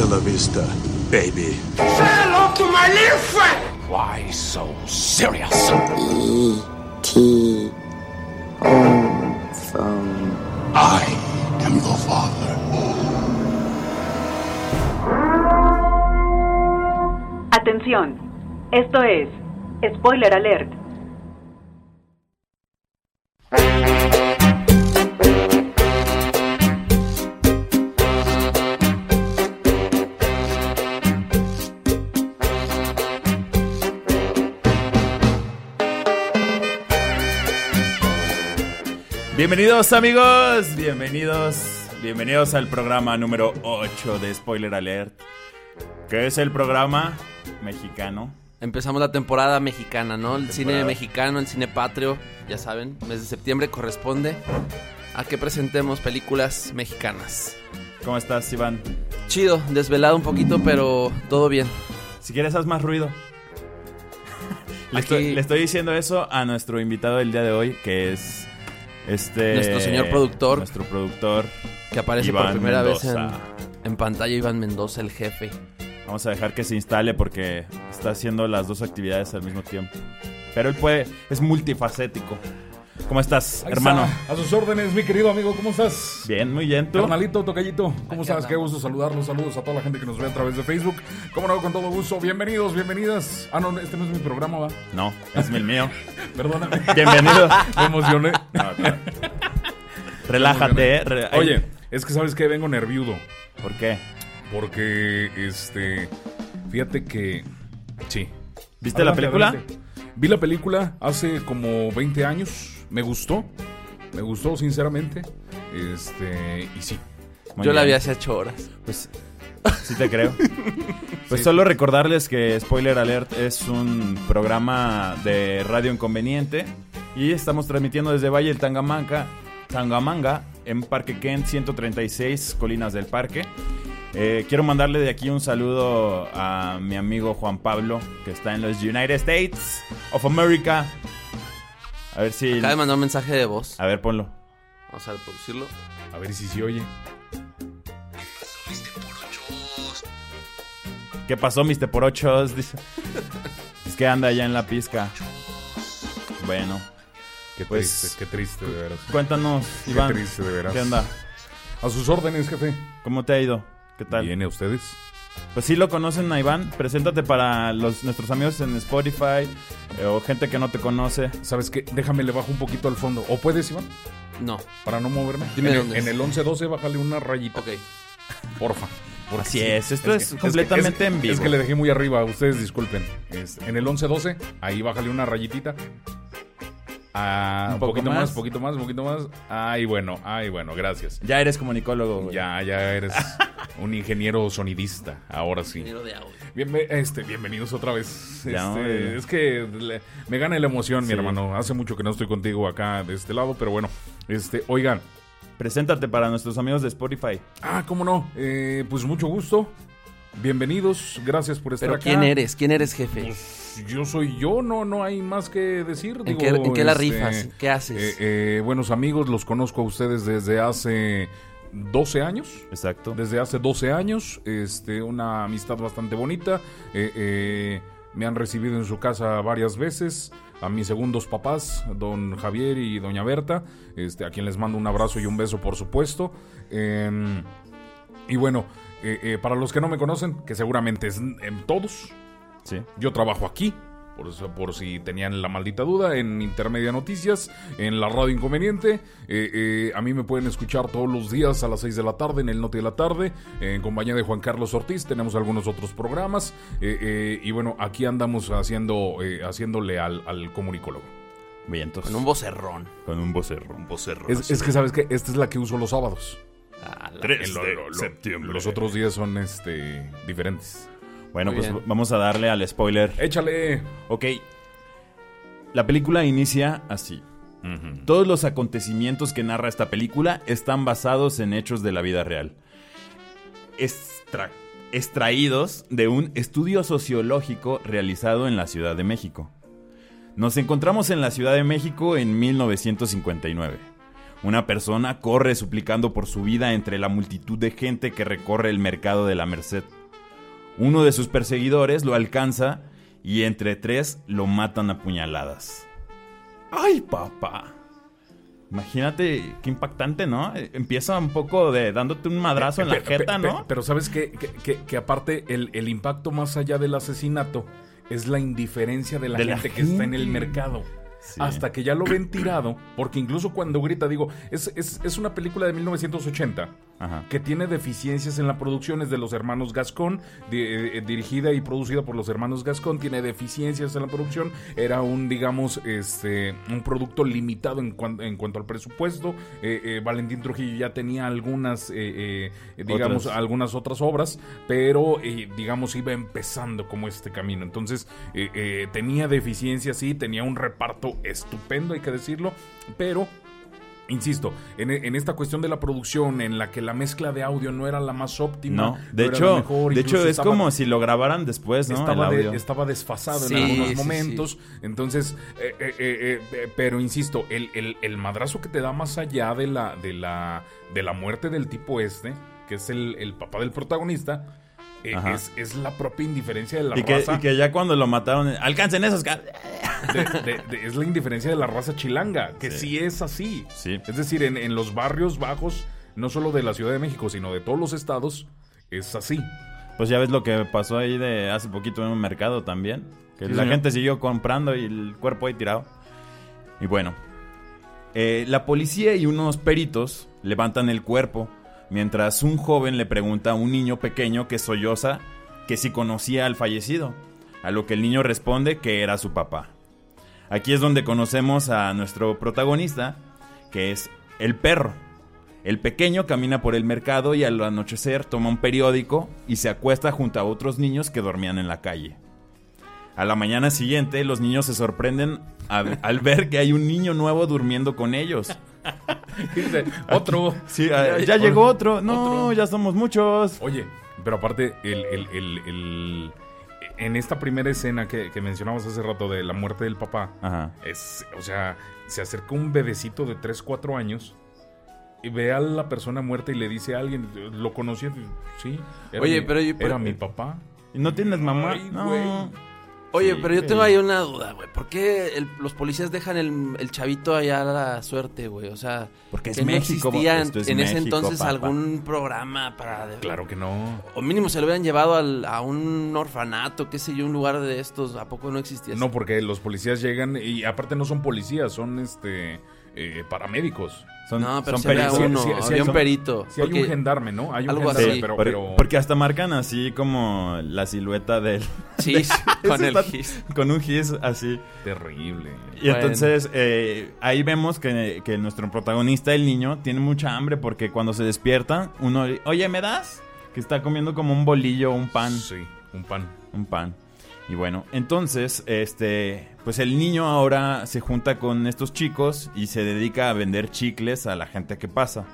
Hasta la vista, baby. Say hello to my little friend. Why so serious? E.T. Home phone. I am your father. Atención, esto es Spoiler Alert. Bienvenidos amigos, bienvenidos, bienvenidos al programa número 8 de Spoiler Alert, que es el programa mexicano. Empezamos la temporada mexicana, ¿no? El cine mexicano, el cine patrio, ya saben, mes de septiembre corresponde a que presentemos películas mexicanas. ¿Cómo estás, Iván? Chido, desvelado un poquito, pero todo bien. Si quieres, haz más ruido. Le, Aquí- estoy, le estoy diciendo eso a nuestro invitado del día de hoy, que es este Nuestro señor productor. nuestro productor. Que aparece por primera vez en pantalla Iván Mendoza, el jefe. Vamos a dejar que se instale porque está haciendo las dos actividades al mismo tiempo. Pero él puede, es multifacético. ¿Cómo estás, Ahí hermano? está, a sus órdenes, mi querido amigo, ¿cómo estás? Bien, muy bien, ¿tú? Carnalito, tocallito, ¿cómo estás? Qué gusto saludarlos, saludos a toda la gente que nos ve a través de Facebook. Cómo no, con todo gusto, bienvenidos, bienvenidas. Ah, no, este no es mi programa, va. No, es el mío. Perdóname. Bienvenido. Me emocioné. No, no. Relájate, eh. re- Oye, es que sabes que vengo nerviudo. ¿Por qué? Porque, este. Fíjate que. Sí. ¿Viste la película? adelante. Vi la película hace como 20 años. Me gustó. Me gustó, sinceramente. Este. Y sí. Yo la vi hace ocho horas. Pues sí te creo. Pues solo recordarles que Spoiler Alert es un programa de radio inconveniente y estamos transmitiendo desde Valle del Tangamanga, Tangamanga en Parque Kent 136, Colinas del Parque. Eh, quiero mandarle de aquí un saludo a mi amigo Juan Pablo, que está en los United States of America. A ver si... Acaba de mandar un mensaje de voz. A ver, ponlo. Vamos a reproducirlo. A ver si se oye. ¿Qué pasó, Mr. Por Ochos? Dice. Es que anda allá en la pizca. Bueno, Qué Pues- triste, qué triste, de veras. cuéntanos, Iván. Qué triste, de veras. ¿Qué onda? A sus órdenes, jefe. ¿Cómo te ha ido? ¿Qué tal? ¿Viene a ustedes? Pues sí lo conocen a Iván. Preséntate para los, nuestros amigos en Spotify eh, o gente que no te conoce. ¿Sabes qué? Déjame le bajo un poquito al fondo. ¿O puedes, Iván? No. Para no moverme. Dime en, dónde el, en es. el 11-12 bájale una rayita. Ok. Porfa. Porque Así sí, es, esto es que- completamente que- en vivo. Es que le dejé muy arriba, ustedes disculpen. Es- en el 11-12, ahí bájale una rayitita. Ah, Un poco poquito más. más, poquito más, un poquito más. Ay, bueno, ay, bueno, gracias. Ya eres comunicólogo. güey. Ya, ya eres un ingeniero sonidista, ahora sí. Ingeniero de audio. Bienve- este, bienvenidos otra vez. Ya, Este, es que le- me gana la emoción, Sí. mi hermano. Hace mucho que no estoy contigo acá de este lado, pero bueno. Este, oigan. Preséntate para nuestros amigos de Spotify. Ah, cómo no. Eh, pues mucho gusto. Bienvenidos. Gracias por estar Pero acá. ¿quién eres? ¿Quién eres, jefe? Pues, yo soy yo, no, no hay más que decir. ¿En Digo, qué, en qué la este, rifas? ¿Qué haces? eh, eh, buenos amigos, los conozco a ustedes desde hace 12 años. Exacto. Desde hace 12 años, este, una amistad bastante bonita. Eh, eh, me han recibido en su casa varias veces. A mis segundos papás, don Javier y doña Berta, este, a quien les mando un abrazo y un beso, por supuesto. Em, y bueno, eh, eh, para los que no me conocen, que seguramente es en todos, Sí. yo trabajo aquí, por, eso- por si tenían la maldita duda, en Intermedia Noticias, en la radio Inconveniente. Eh, eh, a mí me pueden escuchar todos los días a las 6 de la tarde en el Noti de la Tarde, eh, en compañía de Juan Carlos Ortiz. Tenemos algunos otros programas. eh, eh, y bueno, aquí andamos haciendo, eh, haciéndole al, al comunicólogo. Bien, entonces. Con un vocerrón. con un vocerro. Un. Es, es que sabes que esta es la que uso los sábados. Ah, la- Tres Eh, lo- de lo- lo- septiembre. Los otros días son este diferentes. Bueno, Muy pues bien. vamos a darle al spoiler. Échale. Ok. La película inicia así. Todos los acontecimientos que narra esta película están basados en hechos de la vida real. Extra- extraídos de un estudio sociológico realizado en la Ciudad de México. Nos encontramos en la Ciudad de México en 1959. Una persona corre suplicando por su vida entre la multitud de gente que recorre el mercado de la Merced. Uno de sus perseguidores lo alcanza y entre tres lo matan a puñaladas. ¡Ay, papá! Imagínate qué impactante, ¿no? Eh, Empieza un poco de dándote un madrazo en la Pe- pe- jeta, ¿no? Pero sabes que, que- que aparte el, el impacto más allá del asesinato es la indiferencia de la De la gente que está en el mercado. Sí. Hasta que ya lo ven tirado, porque incluso cuando grita, digo, es, es, es una película de 1980 Ajá. que tiene deficiencias en la producción, es de los hermanos Gascón, di- eh, dirigida y producida por los hermanos Gascón, tiene deficiencias en la producción, era un, digamos, este, un producto limitado en, cuan- en cuanto al presupuesto, Eh, eh, Valentín Trujillo ya tenía algunas, eh, eh, digamos, Otras. algunas otras obras, pero, eh, digamos, iba empezando como este camino, entonces eh, eh, tenía deficiencias, sí, tenía un reparto estupendo, hay que decirlo, pero... Insisto, en, en esta cuestión de la producción, en la que la mezcla de audio no era la más óptima. No, de hecho, mejor, de hecho es estaba- como si lo grabaran después, ¿no? estaba, El de- audio. estaba desfasado Sí, en algunos sí, momentos. Entonces, eh, eh, eh, eh, pero insisto, el, el- el madrazo que te da más allá de la, de la, de la muerte del tipo este, que es el, el papá del protagonista. Es, es la propia indiferencia de la y, que, raza. y que ya cuando lo mataron, alcancen esos. ca-". de- de- de- es la indiferencia de la raza chilanga, que sí, Sí. es así. Sí. Es decir, en, en los barrios bajos, no solo de la Ciudad de México, sino de todos los estados, es así. Pues ya ves lo que pasó ahí de hace poquito en un mercado también. Que Sí, la señor. gente siguió comprando y el cuerpo ahí tirado. Y bueno, eh, la policía y unos peritos levantan el cuerpo mientras un joven le pregunta a un niño pequeño que solloza que si conocía al fallecido. A lo que el niño responde que era su papá. Aquí es donde conocemos a nuestro protagonista, que es el perro. El pequeño camina por el mercado y al anochecer toma un periódico y se acuesta junto a otros niños que dormían en la calle. A la mañana siguiente, los niños se sorprenden al, al ver que hay un niño nuevo durmiendo con ellos. Dice, otro. Sí, ah, ya llegó otro. No, Otro. ya somos muchos. Oye, pero aparte, el, el- el- el- en esta primera escena que, que mencionamos hace rato de la muerte del papá, Ajá. es, o sea, se acerca un bebecito de 3, 4 años y ve a la persona muerta y le dice a alguien, ¿lo conocía? Sí. Era Oye, mi- pero yo- Era pero- mi papá. ¿Y no tienes mamá? Ay, no. güey. Oye, Sí, pero yo tengo ahí una duda, güey. ¿Por qué el- los policías dejan el, el chavito allá a la suerte, güey? O sea, Porque es que no México, existía en, esto es en ese México, entonces papá. algún programa para... Claro que no. O mínimo se lo hubieran llevado al- a un orfanato, qué sé yo, un lugar de estos. ¿A poco no existía? No, porque los policías llegan y aparte no son policías, son este eh, paramédicos. Son, no, pero son si había peritos. uno, Sí, sí, sí, había un perito. Si hay porque- un gendarme, ¿no? Hay un algo gendarme, así. pero, Por- pero- Porque hasta marcan así como la silueta del... Sí, sí, con el gis. Con un gis así. terrible. Y Bueno. entonces eh, ahí vemos que, que nuestro protagonista, el niño, tiene mucha hambre porque cuando se despierta, uno, oye, ¿me das? Que está comiendo como un bolillo, un pan, Sí, un pan. un pan. Y bueno, entonces, este, pues el niño ahora se junta con estos chicos y se dedica a vender chicles a la gente que pasa.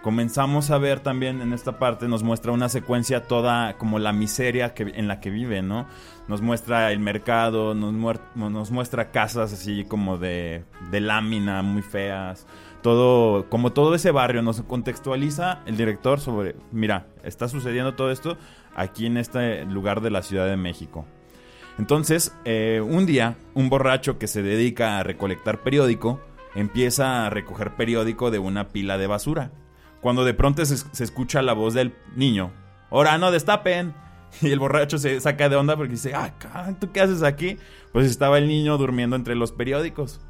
Comenzamos a ver también en esta parte, nos muestra una secuencia toda como la miseria que, en la que vive, ¿no? Nos muestra el mercado, nos, nos muestra casas así como de, de lámina, muy feas. Todo, como todo ese barrio nos contextualiza el director sobre, mira, está sucediendo todo esto aquí en este lugar de la Ciudad de México. Entonces, eh, un día, un borracho que se dedica a recolectar periódico empieza a recoger periódico de una pila de basura. Cuando de pronto se, se escucha la voz del niño, ¡Ahora no destapen! Y el borracho se saca de onda porque dice, ¡Ah, ¿tú qué haces aquí? Pues estaba el niño durmiendo entre los periódicos.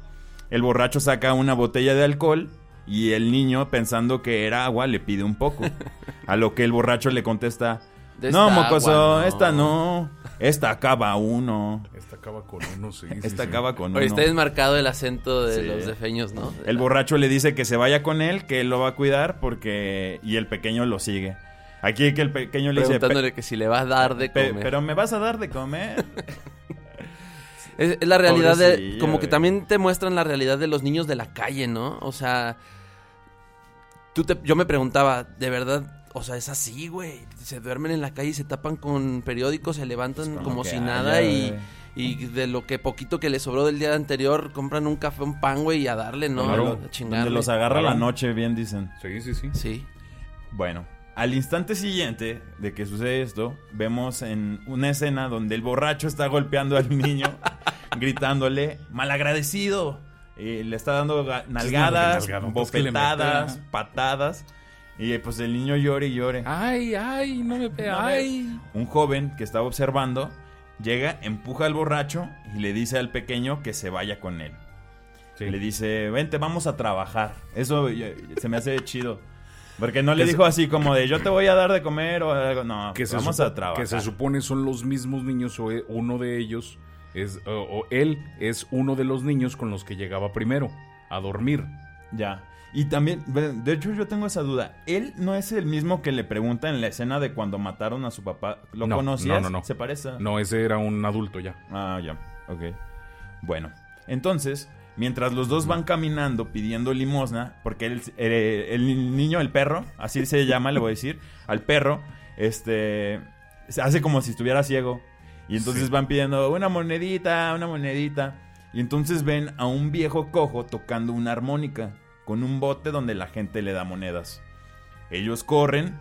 El borracho saca una botella de alcohol y el niño, pensando que era agua, le pide un poco. A lo que el borracho le contesta, De no, esta mocoso, agua, no". esta no. Esta acaba uno. Esta acaba con uno, sí. Esta sí. acaba con uno. Oye, está desmarcado el acento de Sí. los defeños, ¿no? El borracho le dice que se vaya con él, que él lo va a cuidar porque... Y el pequeño lo sigue. Aquí que el pequeño le dice... "Pe- Preguntándole que si le vas a dar de pe- comer. pero me vas a dar de comer. Es, es la realidad de... Como que también te muestran la realidad de los niños de la calle, ¿no? O sea... Tú te, yo me preguntaba, ¿de verdad? O sea, es así, güey. Se duermen en la calle y se tapan con periódicos, se levantan Pues, como si haya, nada y, de lo que poquito que le sobró del día anterior, compran un café, un pan, güey, y a darle, ¿no? Claro. A Donde los agarra Claro. la noche, bien dicen. Sí, sí, sí. Sí. Bueno, al instante siguiente de que sucede esto, vemos en una escena donde el borracho está golpeando al niño, gritándole, malagradecido. Y le está dando ga- nalgadas, pues, que le bofetadas, patadas. Y eh, pues el niño llore y llore. Ay, ay, no me pega. No me- ay. Un joven que estaba observando llega, empuja al borracho y le dice al pequeño que se vaya con él. Sí. Le dice, vente, vamos a trabajar. Eso eh, se me hace chido. Porque no le dijo así como de yo te voy a dar de comer o algo. No, que vamos supo- a trabajar. Que se supone son los mismos niños o e- uno de ellos es o, o él es uno de los niños con los que llegaba primero a dormir. Ya. Y también, de hecho yo tengo esa duda. Él no es el mismo que le pregunta en la escena de cuando mataron a su papá. ¿Lo No, conocías? no, no, no. ¿Se parece? No, ese era un adulto ya. Ah, ya. Ok. Bueno, entonces, mientras los dos van caminando pidiendo limosna, porque el, el niño, el perro, así se llama, le voy a decir, al perro, este, se hace como si estuviera ciego. Y entonces Sí. van pidiendo una monedita, una monedita. Y entonces ven a un viejo cojo tocando una armónica con un bote donde la gente le da monedas. Ellos corren,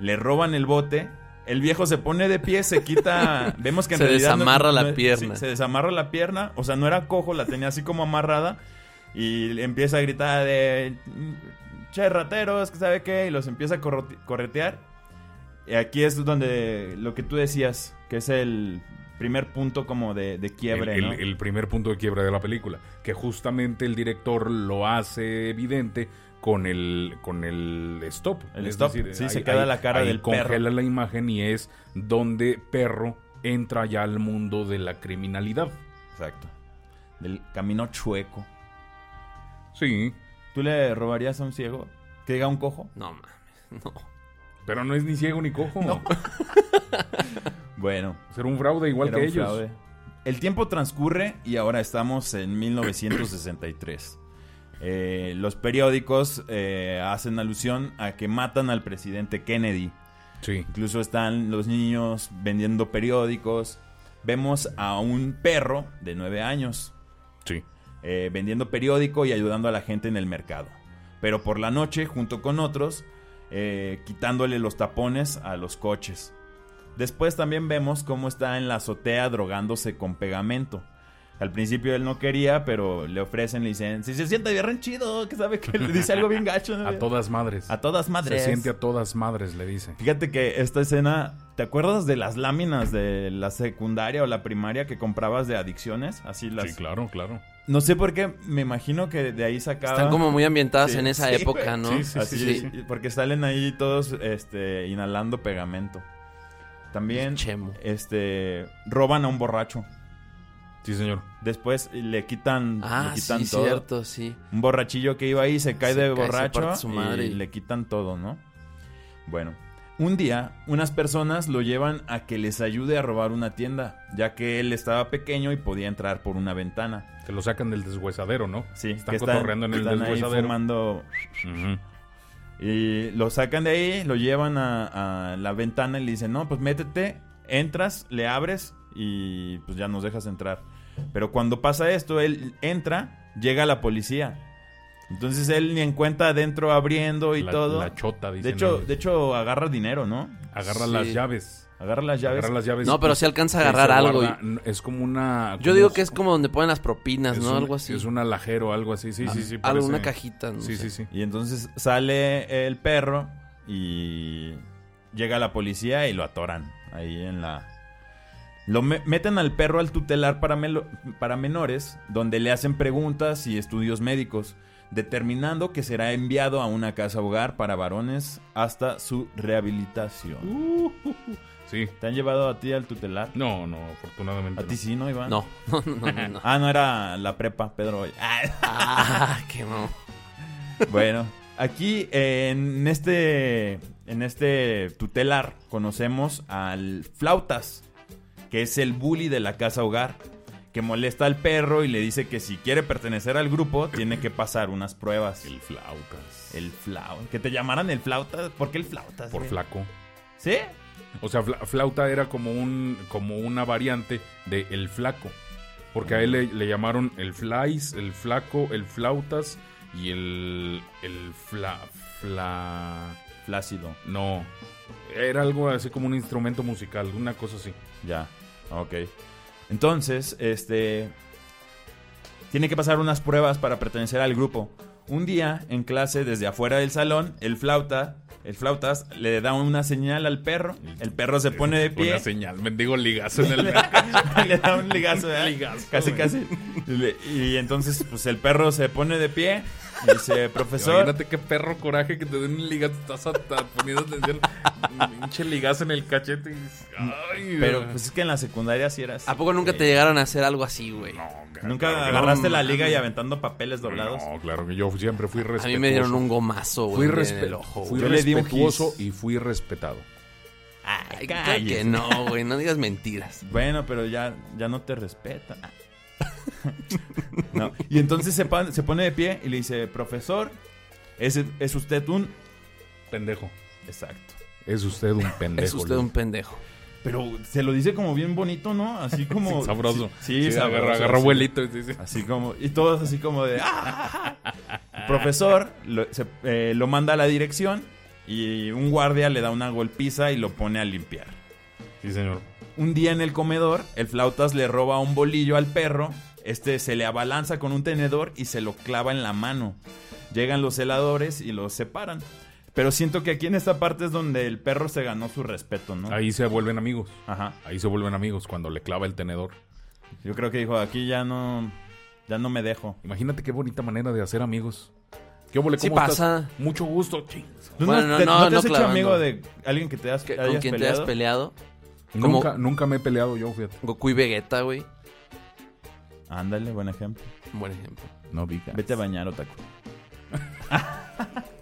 le roban el bote. El viejo se pone de pie, se quita. Vemos que en Se realidad no- desamarra la no pierna. sí, se desamarra la pierna. O sea, no era cojo, la tenía así como amarrada. Y empieza a gritar de. Che, rateros, que sabe qué. Y los empieza a corretear. Y aquí es donde lo que tú decías, que es el primer punto como de, de quiebre, el, ¿no? el- el primer punto de quiebre de la película. Que justamente el director lo hace evidente con el, con el stop. El Es stop, decir, sí, ahí- se queda ahí- la cara ahí del perro. congela la imagen y es donde perro entra ya al mundo de la criminalidad. Exacto. Del camino chueco. Sí, ¿Tú le robarías a un ciego? ¿Que diga un cojo? No mames. No. Pero no es ni ciego ni cojo. Bueno, Ser un fraude igual que ellos. fraude. El tiempo transcurre y ahora estamos en 1963. Eh, los periódicos eh, hacen alusión a que matan al presidente Kennedy. Sí. Incluso están los niños vendiendo periódicos. Vemos a un perro de 9 años Sí. eh, vendiendo periódico y ayudando a la gente en el mercado. Pero por la noche, junto con otros, eh, quitándole los tapones a los coches. Después también vemos cómo está en la azotea drogándose con pegamento. Al principio él no quería, pero le ofrecen, le dicen, si se siente bien chido, que sabe que le dice algo bien gacho. ¿no? A todas madres. A todas Se madres. siente a todas madres, le dice. Fíjate que esta escena, ¿te acuerdas de las láminas de la secundaria o la primaria que comprabas de adicciones? Así las... Sí, claro, claro. No sé por qué, me imagino que de ahí sacaban... Están como muy ambientadas Sí, en esa sí, época. ¿no? Sí, sí, Así, sí, porque salen ahí todos este, inhalando pegamento. También Chemo. este roban a un borracho. Sí, señor. Después le quitan, Ah, le quitan sí, todo. cierto, sí. Un borrachillo que iba ahí se cae Se de cae, borracho parte su madre y le quitan todo, ¿no? Bueno, un día unas personas lo llevan a que les ayude a robar una tienda, ya que él estaba pequeño y podía entrar por una ventana. Que lo sacan del deshuesadero, ¿no? Sí, Están que cotorreando en el están ahí deshuesadero. Y lo sacan de ahí, lo llevan a, a la ventana y le dicen, no, pues métete, entras, le abres y pues ya nos dejas entrar. Pero cuando pasa esto, él entra, llega la policía. Entonces él ni en cuenta adentro abriendo y La- todo. la chota, de dicen hecho, ellos. de hecho, agarra dinero, ¿no? Agarra Sí. las llaves. Agarra las llaves. Agarra las llaves. No, pero sí alcanza a agarrar algo. guarda- y- Es como una... Yo digo que es como donde ponen las propinas, ¿no? un- algo así. Es un alajero, algo así. Sí, sí, sí. Algo, una cajita, no Sí, sé. sí, sí. Y entonces sale el perro y llega la policía y lo atoran ahí en la... Lo me- meten al perro al tutelar para, para menores, donde le hacen preguntas y estudios médicos, determinando que será enviado a una casa hogar para varones hasta su rehabilitación. Uh. Sí. ¿Te han llevado a ti al tutelar? No, no, afortunadamente. ¿A ti sí, no, Iván? No, no, no, no. no. Ah, no era la prepa, Pedro. Ah. ah, qué no. Bueno, aquí eh, en este en este tutelar conocemos al Flautas, que es el bully de la casa hogar, que molesta al perro y le dice que si quiere pertenecer al grupo tiene que pasar unas pruebas. El flautas. El Flautas. Que te llamaran el Flautas, ¿por qué el Flautas? Por flaco. ¿Sí? O sea, fla- flauta era como un como una variante de el flaco. Porque a él le, le llamaron el flies, el flaco, el flautas y el el fla fla Flácido. no. Era algo así como un instrumento musical, una cosa así. Ya, ok. Entonces, este... Tiene que pasar unas pruebas para pertenecer al grupo. Un día, en clase, desde afuera del salón, el flauta, el flautas, le da una señal al perro. El perro se pone de pie. Una señal, mendigo ligazo en el le da un ligazo, ¿verdad? Ligazo, casi, güey. casi. Y, entonces, pues el perro se pone de pie dice, profesor, Imagínate qué perro coraje que te den un ligazo, estás hasta poniendo atención. Un pinche ligazo en el cachete y dices, ay, pero güey. pues es que en la secundaria sí eras. ¿A poco nunca te llegaron a hacer algo así, güey? No, Nunca claro no. agarraste la liga y aventando papeles doblados. No, claro que yo siempre fui A respetuoso. mí me dieron un gomazo, Fui, güey, en respe- el ojo, fui güey. Yo le di un respetuoso y fui respetado. Ay, cállese. que no, güey, no digas mentiras. Bueno, pero ya, ya no te respeta. No. Y entonces se, pon- se pone de pie y le dice, profesor, ¿es, es usted un... Pendejo. Exacto. Es usted un pendejo. Es usted un pendejo. Pero se lo dice como bien bonito, ¿no? Así como... Sí, sabroso. Sí, sabroso. Agarra, agarra sí. abuelito. y dice, Así como... Y todos así como de... "Ah". El profesor lo, se- eh, lo manda a la dirección y un guardia le da una golpiza y lo pone a limpiar. Sí, señor. Un día en el comedor, el flautas le roba un bolillo al perro. Este se le abalanza con un tenedor y se lo clava en la mano. Llegan los celadores y los separan. Pero siento que aquí en esta parte es donde el perro se ganó su respeto, ¿no? Ahí se vuelven amigos. Ajá. Ahí se vuelven amigos cuando le clava el tenedor. Yo creo que dijo, aquí ya no, ya no me dejo. Imagínate qué bonita manera de hacer amigos. ¿Qué óvole, Sí ¿Cómo pasa. estás? Mucho gusto. Ching. ¿Tú Bueno, no, te, no, no te no has hecho clavando. amigo de alguien que te has, Que- hayas ¿Con quien te peleado? has peleado? Como- Nunca, nunca me he peleado yo, fíjate. Goku y Vegeta, güey. Ándale, buen ejemplo. Buen ejemplo. No diga. Vete a bañar, Otaku.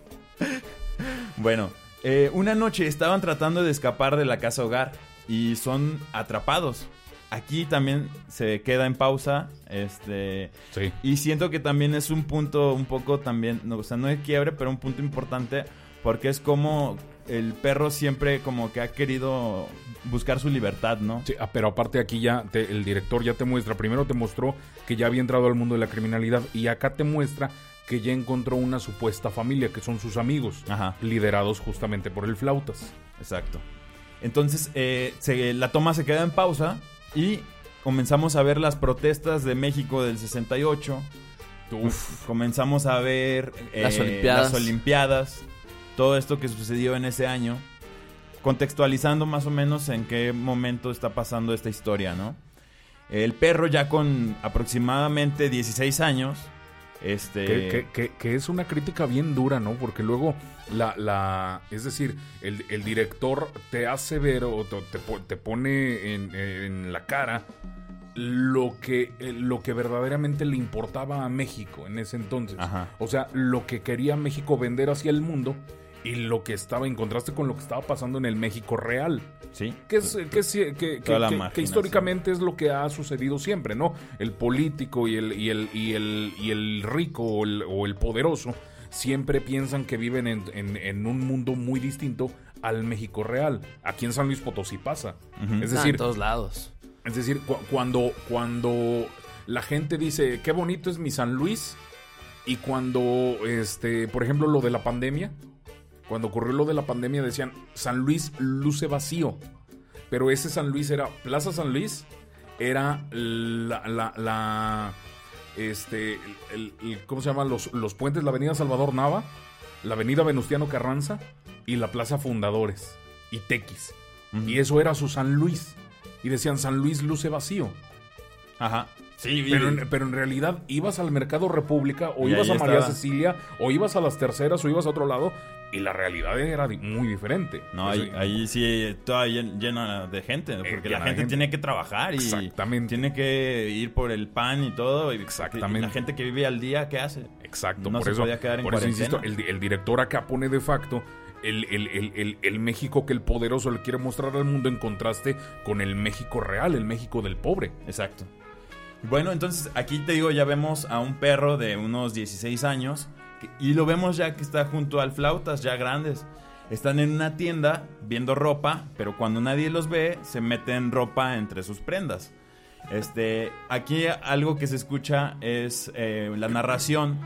bueno, eh, una noche estaban tratando de escapar de la casa hogar y son atrapados. Aquí también se queda en pausa, este, Sí. y siento que también es un punto un poco también, no, o sea, no de quiebre, pero un punto importante porque es como el perro siempre como que ha querido buscar su libertad, ¿no? Sí, ah, pero aparte aquí ya te- el director ya te muestra, primero te mostró que ya había entrado al mundo de la criminalidad y acá te muestra que ya encontró una supuesta familia, que son sus amigos, Ajá. liderados justamente por el flautas. Exacto. Entonces, eh, se- la toma se queda en pausa y comenzamos a ver las protestas de México del 68. Uf, Comenzamos a ver eh, Las Olimpiadas. las Olimpiadas, todo esto que sucedió en ese año, contextualizando más o menos en qué momento está pasando esta historia, ¿no? El perro ya con aproximadamente 16 años, este... que, que- que- que es una crítica bien dura, ¿no? Porque luego la, la es decir, el, el director te hace ver o te, te po- te pone en, en la cara lo que, eh, lo que verdaderamente le importaba a México en ese entonces. Ajá. O sea, lo que quería México vender hacia el mundo y lo que estaba en contraste con lo que estaba pasando en el México real. Sí. Que, es, que, es- que- que- Toda la que- que marginación. históricamente es lo que ha sucedido siempre, ¿no? El político y el, y el, y el, y el rico o el, o el poderoso siempre piensan que viven en, en- en un mundo muy distinto al México real. Aquí en San Luis Potosí pasa. Es Ah, decir, en todos lados. es decir, cu- cuando, cuando la gente dice qué bonito es mi San Luis, y cuando, este, por ejemplo, lo de la pandemia, cuando ocurrió lo de la pandemia decían San Luis luce vacío, pero ese San Luis era Plaza San Luis, era la, la, la- este, el- el- ¿cómo se llaman? Los, los puentes, la avenida Salvador Nava, la avenida Venustiano Carranza y la Plaza Fundadores y Tequis. Y eso era su San Luis. Y decían, San Luis luce vacío. Ajá. Sí, Pero en, pero en realidad ibas al Mercado República o Y ibas a María estaba. Cecilia o ibas a las terceras o ibas a otro lado y la realidad era muy diferente. No, ahí, ahí sí toda llen- llena de gente, porque llena la gente, gente. tiene que trabajar y Exactamente. tiene que ir por el pan y todo. y Exactamente. La gente que vive al día, ¿qué hace? Exacto, No por se eso, podía quedar en por eso insisto, el, el director acá pone de facto el, el- el- el- México que el poderoso le quiere mostrar al mundo en contraste con el México real, el México del pobre. Exacto. Bueno, entonces aquí te digo, ya vemos a un perro de unos 16 años y lo vemos ya que está junto al flautas, ya grandes. Están en una tienda viendo ropa, pero cuando nadie los ve, se meten ropa entre sus prendas. Este, aquí algo que se escucha es eh, la narración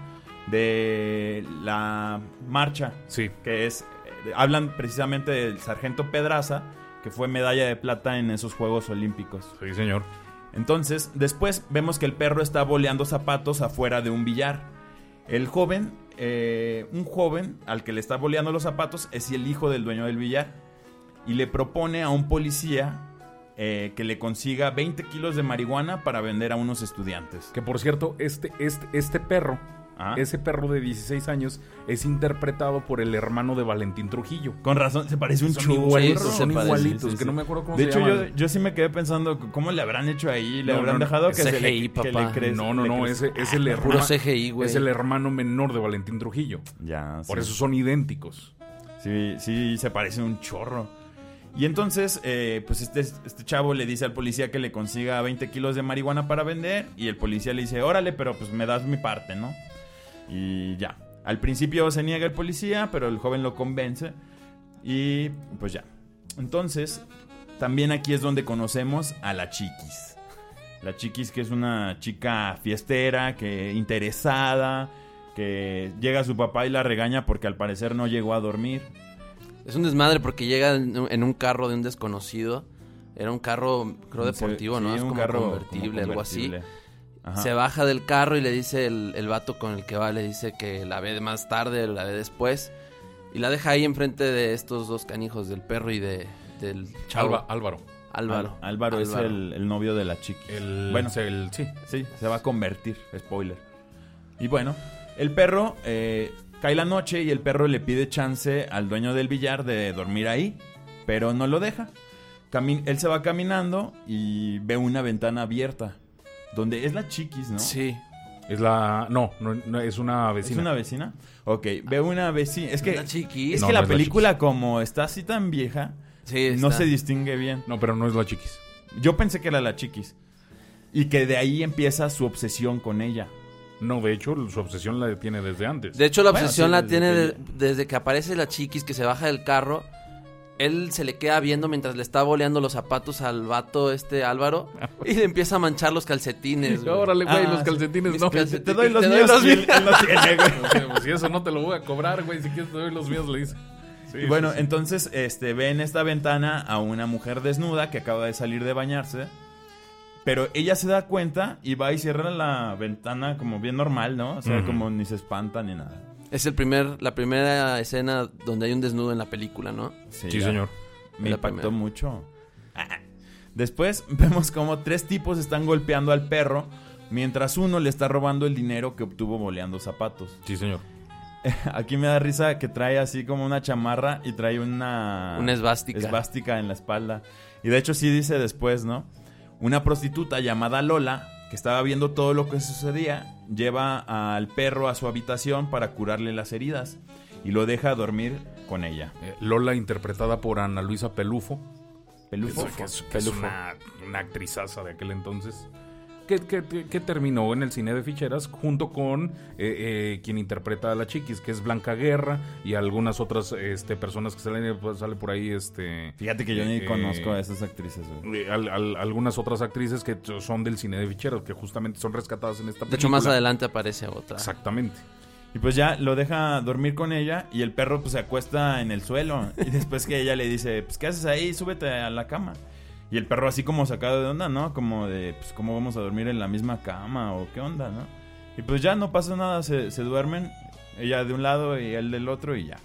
de la marcha, Sí. que es, eh, hablan precisamente del sargento Pedraza, que fue medalla de plata en esos Juegos Olímpicos. Sí, señor. Entonces, después vemos que el perro está boleando zapatos afuera de un billar. El joven, eh, un joven al que le está boleando los zapatos es el hijo del dueño del billar. Y le propone a un policía eh, que le consiga 20 kilos de marihuana para vender a unos estudiantes. Que por cierto, este, este, este perro, Ah. ese perro de 16 años, es interpretado por el hermano de Valentín Trujillo. Con razón, se parece un Son igualitos, Sí, son parece, igualitos, sí, sí, que sí. no me acuerdo cómo De se hecho, yo, llaman. yo sí me quedé pensando, ¿cómo le habrán hecho ahí? ¿Le No, habrán no, dejado que, es se le, CGI, que le papá. crez- No, no, le no, ese es el Ah, hermano. CGI, güey. Es el hermano menor de Valentín Trujillo. Ya, Por eso son idénticos. Sí, sí, se parece un chorro. Y entonces, eh, pues este, este chavo le dice al policía que le consiga 20 kilos de marihuana para vender. Y el policía le dice, órale, pero pues me das mi parte, ¿no? Y ya. Al principio se niega el policía, pero el joven lo convence. Y pues ya. Entonces, también aquí es donde conocemos a la chiquis. La chiquis que es una chica fiestera, que interesada, que llega a su papá y la regaña porque al parecer no llegó a dormir. Es un desmadre porque llega en un- carro de un desconocido. Era un carro, creo, deportivo, ¿no? Sí, es un como carro convertible, como algo así. Ajá. Se baja del carro y le dice el, el vato con el que va, le dice que la ve más tarde, la ve después. Y la deja ahí enfrente de estos dos canijos, del perro y de, del chavo. Alba- Álvaro. Álvaro. Al- Álvaro, es el, el novio de la chiquis. El, bueno, el, sí. sí, se va a convertir, spoiler. Y bueno, el perro eh, cae la noche y el perro le pide chance al dueño del billar de dormir ahí, pero no lo deja. Cami- él se va caminando y ve una ventana abierta, donde es la chiquis, ¿no? Sí. Es la. No, no, no, es una ¿Es vecina. una vecina? Ok, ve una vecina. Es que, La chiquis. es que no la es la película, como está así tan vieja, Sí, no se distingue bien. No, pero no es la chiquis. Yo pensé que era la chiquis. Y que de ahí empieza su obsesión con ella. No, de hecho, su obsesión la tiene desde antes. De hecho, la Bueno, obsesión sí, la desde tiene que de- desde que aparece la chiquis que se baja del carro. Él se le queda viendo mientras le está boleando los zapatos al vato este Álvaro y le empieza a manchar los calcetines. güey. Órale, güey, Ah, los calcetines no. calcetines. Te doy los Te doy míos. los y él- míos. él no tiene, güey. O sea, pues si eso no te lo voy a cobrar, güey. Si quieres te doy los míos, le dice. Sí, Y bueno, sí, sí. entonces este, ve en esta ventana a una mujer desnuda que acaba de salir de bañarse. Pero ella se da cuenta y va y cierra la ventana como bien normal, ¿no? O sea, como ni se espanta ni nada. Es el primer, la primera escena donde hay un desnudo en la película, ¿no? Sí, señor. Me La impactó primera. mucho. Ah. Después vemos como tres tipos están golpeando al perro mientras uno le está robando el dinero que obtuvo boleando zapatos. Sí, señor. Aquí me da risa que trae así como una chamarra y trae una... Una esvástica. esvástica en la espalda. Y de hecho sí dice después, ¿no? Una prostituta llamada Lola, que estaba viendo todo lo que sucedía, lleva al perro a su habitación para curarle las heridas y lo deja dormir con ella. Eh, Lola, interpretada por Ana Luisa Pelufo. Pelufo. Que es, que es una, una actrizaza de aquel entonces. Que, que- que terminó en el cine de ficheras junto con eh, eh, quien interpreta a la chiquis, que es Blanca Guerra y algunas otras este, personas que salen pues, sale por ahí. este Fíjate que yo ni Eh, conozco a esas actrices. eh, al- al- algunas otras actrices que son del cine de ficheras, que justamente son rescatadas en esta película. De hecho, más adelante aparece otra. Exactamente. Y pues ya lo deja dormir con ella y el perro pues se acuesta en el suelo. Y después que ella le dice, pues ¿qué haces ahí? Súbete a la cama. Y el perro así como sacado de onda, ¿no? Como de, pues ¿cómo vamos a dormir en la misma cama? ¿O qué onda, no? Y pues ya no pasa nada, se, se duermen. Ella de un lado y él del otro y ya.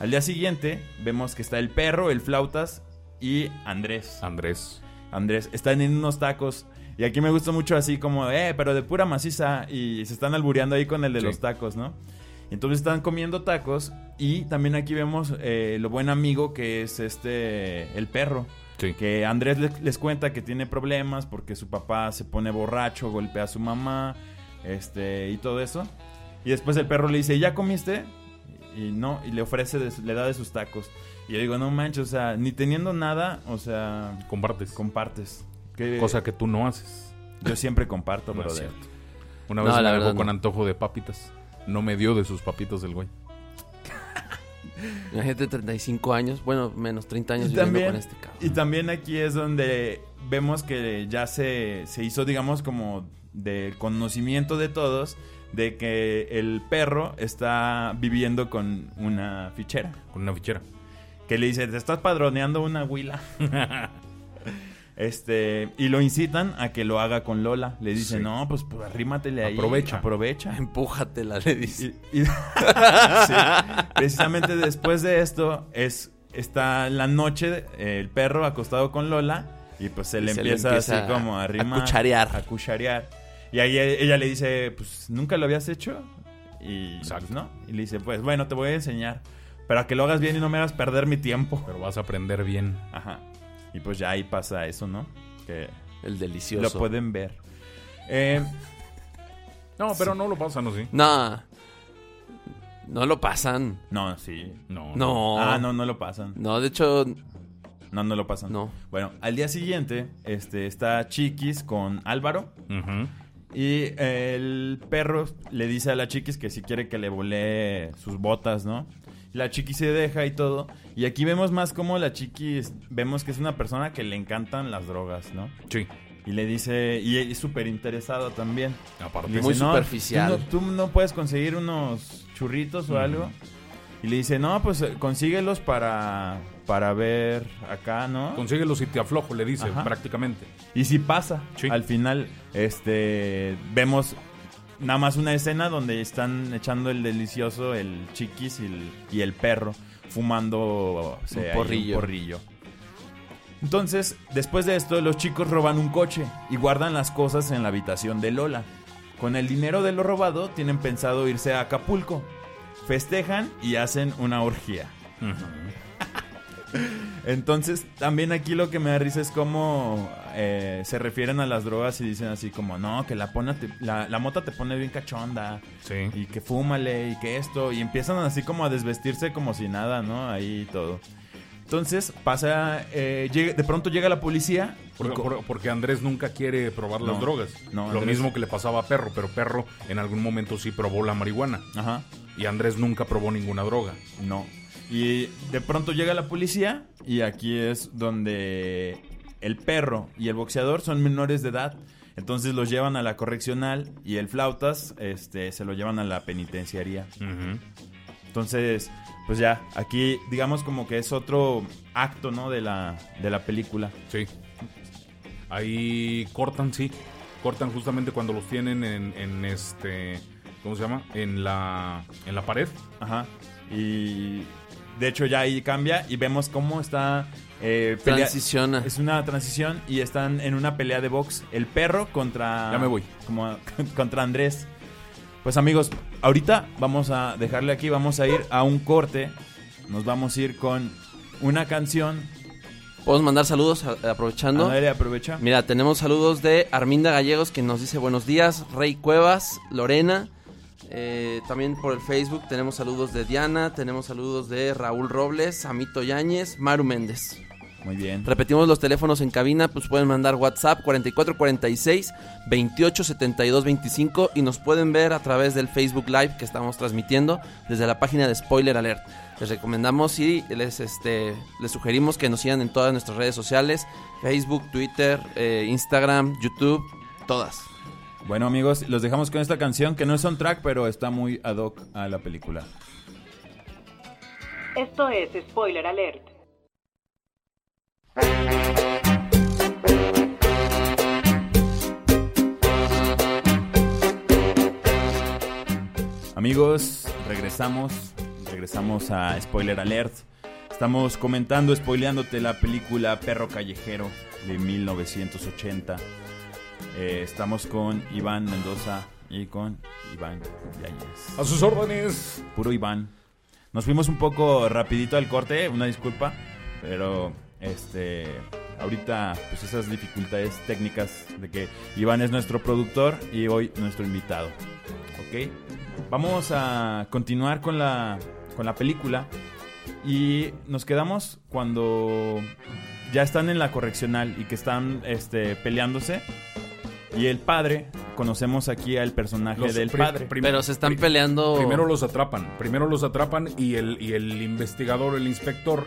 Al día siguiente vemos que está el perro, el flautas y Andrés. Andrés. Andrés, están en unos tacos. Y aquí me gusta mucho así como, eh, pero de pura maciza. Y se están albureando ahí con el de Sí. los tacos, ¿no? Entonces están comiendo tacos. Y también aquí vemos eh, lo buen amigo que es este, el perro. Sí. Que Andrés les, les cuenta que tiene problemas porque su papá se pone borracho, golpea a su mamá, este, y todo eso. Y después el perro le dice, ¿ya comiste? Y no, y le ofrece, de su- le da de sus tacos. Y yo digo, no manches, o sea, ni teniendo nada, o sea, Compartes. compartes. Que Cosa que tú no haces. yo siempre comparto, No cierto. Una No, vez la me verdad dejó con no. antojo de papitas. No me dio de sus papitas del güey. Imagínate 35 años, bueno, menos 30 años Y viviendo también, con este cabrón. y también aquí es donde vemos que ya se, se hizo, digamos, como de conocimiento de todos de que el perro está viviendo con una fichera. Con una fichera. Que le dice, te estás padroneando una huila. este, y lo incitan a que lo haga con Lola. Le dice, Sí. no, pues, pues arrímatele ahí. Aprovecha. Aprovecha. Empújatela, le dice. Y- y- Sí. Precisamente después de esto es está la noche eh, el perro acostado con Lola y pues se Y le se le empieza, empieza así como a a arrimar, cucharear. a cucharear. Y ahí ella le dice, pues nunca lo habías hecho y Exacto. pues, no. Y le dice, pues bueno, te voy a enseñar, pero a que lo hagas bien y no me hagas perder mi tiempo. Pero vas a aprender bien. Ajá. Y pues ya ahí pasa eso, ¿no? Que El delicioso. lo pueden ver. Eh, No, pero no lo pasan así. No. No lo pasan. no, sí. No. No. Ah, no, no lo pasan. No, de hecho, No, no lo pasan. no. Bueno, al día siguiente este, está Chiquis con Álvaro. Ujú. Y el perro le dice a la Chiquis que si quiere que le volee sus botas, ¿no? La Chiquis se deja y todo. Y aquí vemos más como la Chiquis, vemos que es una persona que le encantan las drogas, ¿no? Sí. Y le dice, y es súper interesado también. Aparte. Le Muy dice, "No, superficial. Tú no, tú no puedes conseguir unos churritos o algo. Y le dice, no, pues eh, consíguelos para, para ver acá, ¿no? Consíguelo si te aflojo, le dice, Ajá. prácticamente. Y si pasa, Sí. al final, este, vemos nada más una escena donde están echando el delicioso, el chiquis y el, y el perro, fumando o sea, Un porrillo. Entonces, después de esto, los chicos roban un coche y guardan las cosas en la habitación de Lola. Con el dinero de lo robado, tienen pensado irse a Acapulco. Festejan y hacen una orgía. Entonces, también aquí lo que me da risa es cómo eh, se refieren a las drogas y dicen así como, no, que la, pona te- la, la mota te pone bien cachonda Sí. y que fúmale y que esto. Y empiezan así como a desvestirse como si nada, ¿no? Ahí todo. Entonces pasa, eh, llega- de pronto llega la policía. Por- porque Andrés nunca quiere probar las drogas. No, Lo Andrés- mismo que le pasaba a Perro, pero Perro en algún momento sí probó la marihuana. Ajá. Y Andrés nunca probó ninguna droga. No. Y de pronto llega la policía y aquí es donde el perro y el boxeador son menores de edad. Entonces los llevan a la correccional y el flautas este, se lo llevan a la penitenciaría. Entonces, pues ya, aquí digamos como que es otro acto, ¿no? De la, de la película. Sí. Ahí cortan, sí. Cortan justamente cuando los tienen en, en este. ¿Cómo se llama? En la, en la pared. Ajá. Y de hecho ya ahí cambia y vemos cómo está... eh, pelea- Transiciona. Es una transición y están en una pelea de box. El perro contra. Ya me voy. Como contra Andrés. Pues amigos, ahorita vamos a dejarle aquí. Vamos a ir a un corte. Nos vamos a ir con una canción. ¿Podemos mandar saludos a- aprovechando? Aprovecha. Mira, tenemos saludos de Arminda Gallegos, que nos dice buenos días. Rey Cuevas, Lorena. Eh, también por el Facebook tenemos saludos de Diana. Tenemos saludos de Raúl Robles, Amito Yáñez, Maru Méndez. Muy bien. Repetimos los teléfonos en cabina, pues pueden mandar WhatsApp 4446 287225 y nos pueden ver a través del Facebook Live que estamos transmitiendo desde la página de Spoiler Alert. Les recomendamos y les este les sugerimos que nos sigan en todas nuestras redes sociales, Facebook, Twitter, eh, Instagram, YouTube, todas. Bueno amigos, los dejamos con esta canción que no es soundtrack, pero está muy ad hoc a la película. Esto es Spoiler Alert. Amigos, regresamos, regresamos a Spoiler Alert. Estamos comentando, spoileándote la película Perro Callejero de 1980. Eh, estamos con Iván Mendoza y con Iván Yáñez. A sus órdenes. Puro Iván. Nos fuimos un poco rapidito al corte, una disculpa, pero este ahorita pues esas dificultades técnicas de que Iván es nuestro productor y hoy nuestro invitado. ¿Ok? Vamos a continuar con la con la película y nos quedamos cuando ya están en la correccional y que están este peleándose y el padre conocemos aquí al personaje Los del padre. Pero se están peleando. Primero los atrapan, primero los atrapan y el, y el investigador, el inspector,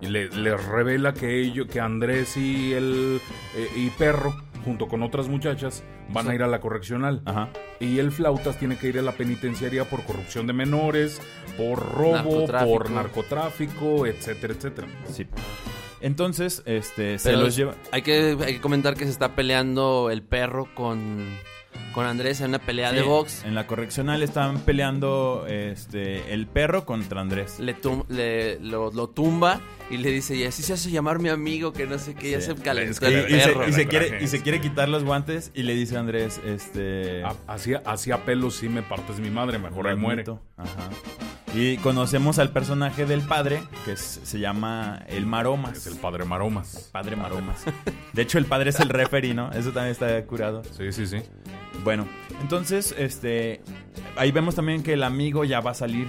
le, le revela que ellos, que Andrés y el eh, y Perro, junto con otras muchachas, van a ir a la correccional. Ajá. Y el Flautas tiene que ir a la penitenciaría por corrupción de menores, por robo, Narcotráfico. por narcotráfico, etcétera, etcétera. Sí. Entonces, este, se Pero los lleva. Hay que, hay que comentar que se está peleando el perro con, con Andrés en una pelea de box. En la correccional están peleando este, el perro contra Andrés. Le, tum- le- lo, lo tumba y le dice, y así se hace llamar mi amigo, que no sé qué, ya Sí. se calentó Es que Y, el y se, y se quiere, y se quiere quitar los guantes y le dice a Andrés, este... A- Así, así a pelos sí me partes mi madre, mejor ahí muere. Ajá. Y conocemos al personaje del padre, que es- se llama el Maromas. Es el padre Maromas. Padre Maromas. De hecho, el padre es el referee, ¿no? Eso también está curado. Sí, sí, sí. Bueno, entonces, este... Ahí vemos también que el amigo ya va a salir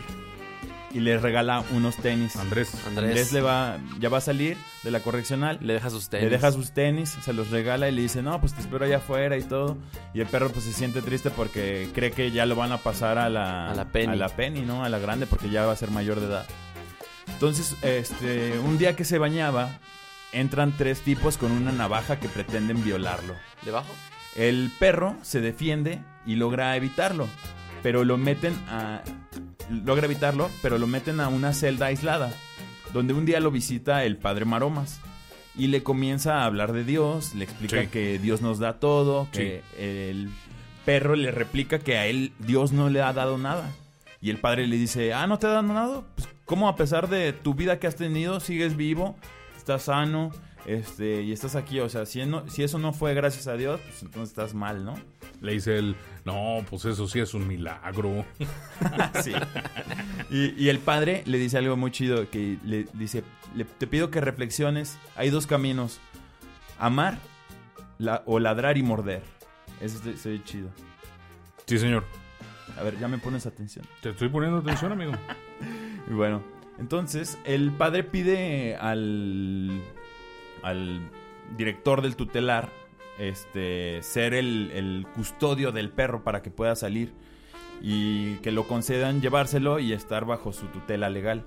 y le regala unos tenis. Andrés. Andrés. Andrés le va, ya va a salir de la correccional. Le deja sus tenis. Le deja sus tenis, se los regala y le dice, no, pues te espero allá afuera y todo. Y el perro pues se siente triste porque cree que ya lo van a pasar a la, A la Penny. a la Penny, ¿no? A la grande porque ya va a ser mayor de edad. Entonces, este, un día que se bañaba, entran tres tipos con una navaja que pretenden violarlo. ¿Debajo? El perro se defiende y logra evitarlo, pero lo meten a... Logra evitarlo, pero lo meten a una celda aislada, donde un día lo visita el padre Maromas. Y le comienza a hablar de Dios, le explica Sí. que Dios nos da todo, que el perro le replica que a él Dios no le ha dado nada. Y el padre le dice, ah, ¿no te ha dado nada? Pues, ¿cómo a pesar de tu vida que has tenido, sigues vivo, estás sano, este, y estás aquí? O sea, si, no- si eso no fue gracias a Dios, pues entonces estás mal, ¿no? Le dice él, no, pues eso sí es un milagro. sí. Y, y el padre le dice algo muy chido, que le dice, "Le- te pido que reflexiones, hay dos caminos, amar la- o ladrar y morder. Eso es- se ve chido. Sí, señor. A ver, ya me pones atención. Te estoy poniendo atención, amigo. Y bueno, entonces el padre pide al, al director del tutelar este, ser el, el custodio del perro para que pueda salir y que lo concedan llevárselo y estar bajo su tutela legal.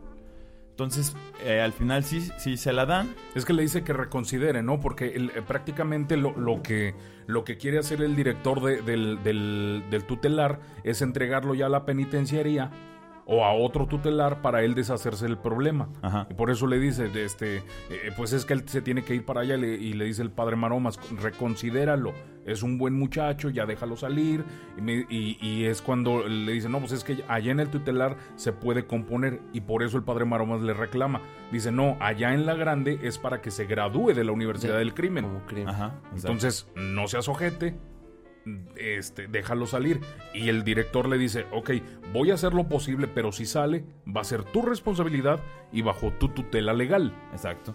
Entonces, eh, al final sí, sí se la dan. Es que le dice que reconsidere, ¿no? Porque eh, prácticamente lo, lo que, lo que quiere hacer el director de- del, del- del tutelar es entregarlo ya a la penitenciaría o a otro tutelar para él deshacerse del problema. Ajá. Y por eso le dice, este, eh, pues es que él se tiene que ir para allá y le, y le dice el padre Maromas, reconsidéralo, es un buen muchacho, ya déjalo salir. Y, me- y- y es cuando le dice, no, pues es que allá en el tutelar se puede componer y por eso el padre Maromas le reclama. Dice, no, allá en la grande es para que se gradúe de la Universidad De- del Crimen. Como crimen. Ajá. Entonces, no seas ojete, este, déjalo salir. Y el director le dice, ok, voy a hacer lo posible, pero si sale, va a ser tu responsabilidad y bajo tu tutela legal. Exacto.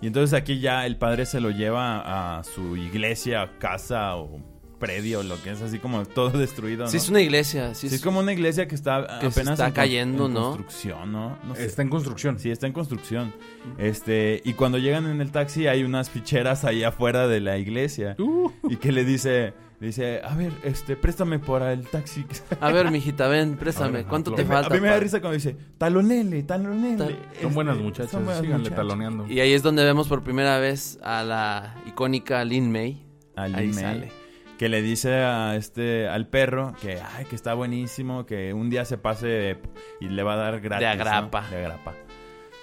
Y entonces aquí ya el padre se lo lleva a su iglesia, casa o predio, lo que es así como todo destruido. ¿no? Sí, es una iglesia. Sí, Sí, es, es como una iglesia que está que se apenas está en cayendo, en ¿no? construcción, ¿no? No sé. Está en construcción. Sí, está en construcción. Este, y cuando llegan en el taxi hay unas ficheras ahí afuera de la iglesia. Uh. Y que le dice, le dice, a ver, este, préstame para el taxi. A ver, mijita, ven, préstame. A ver, ¿Cuánto a te falta? a mí me da risa cuando dice, talonele, talonele. Tal- Son Este, buenas muchachas, son buenas síganle muchachas. taloneando. Y ahí es donde vemos por primera vez a la icónica Lin May. Al Ahí email, sale. Que le dice a este, al perro que, ay, que está buenísimo, que un día se pase y le va a dar gratis. De ¿no? agrapa. De agrapa.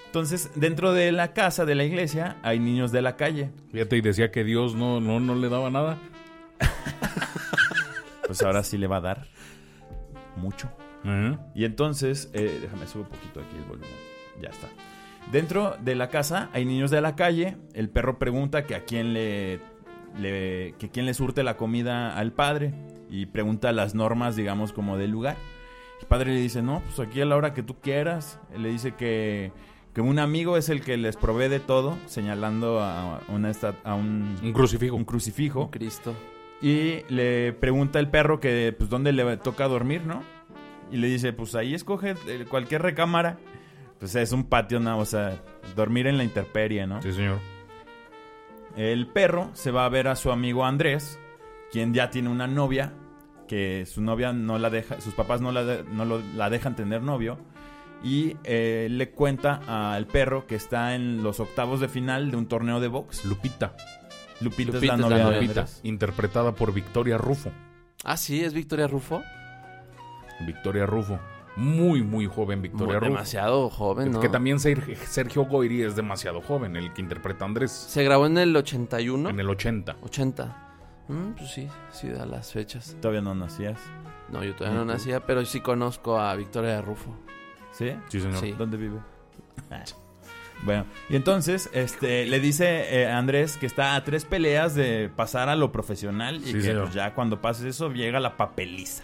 Entonces, dentro de la casa, de la iglesia, hay niños de la calle. Fíjate, y decía que Dios no, no, no le daba nada. Pues ahora sí le va a dar mucho. Y entonces, eh, déjame subir un poquito aquí el volumen. Ya está. Dentro de la casa hay niños de la calle. El perro pregunta que a quién le, le- que quién le surte la comida al padre y pregunta las normas, digamos, como del lugar. El padre le dice, no, pues aquí a la hora que tú quieras. Él le dice que, que un amigo es el que les provee de todo, señalando a, una a un, Un crucifijo. un crucifijo. Cristo. Y le pregunta el perro que, pues, ¿dónde le toca dormir, no? Y le dice, pues ahí escoge eh, cualquier recámara. Pues es un patio, ¿no? O sea, dormir en la intemperie, ¿no? Sí, señor. El perro se va a ver a su amigo Andrés, quien ya tiene una novia, que su novia no la deja, sus papás no la, de- no lo- la dejan tener novio. Y eh, le cuenta al perro que está en los octavos de final de un torneo de box. Lupita. Lupita, Lupita es la es la novia de novia. Lupita, Andrés. interpretada por Victoria Rufo. Ah, sí, es Victoria Rufo. Victoria Rufo. Muy, muy joven Victoria Muy- Rufo. demasiado joven, ¿no? Que también Ser- Sergio Goyri es demasiado joven, el que interpreta a Andrés. Se grabó en el 81. En el 80. 80. Mm, pues sí, sí da las fechas. Todavía no nacías. No, yo todavía no nacía, pero sí conozco a Victoria Rufo. ¿Sí? Sí, señor. Sí. ¿Dónde vive? Bueno, y entonces este, le dice eh, Andrés que está a tres peleas de pasar a lo profesional y Sí, que pues, ya cuando pase eso llega la papeliza.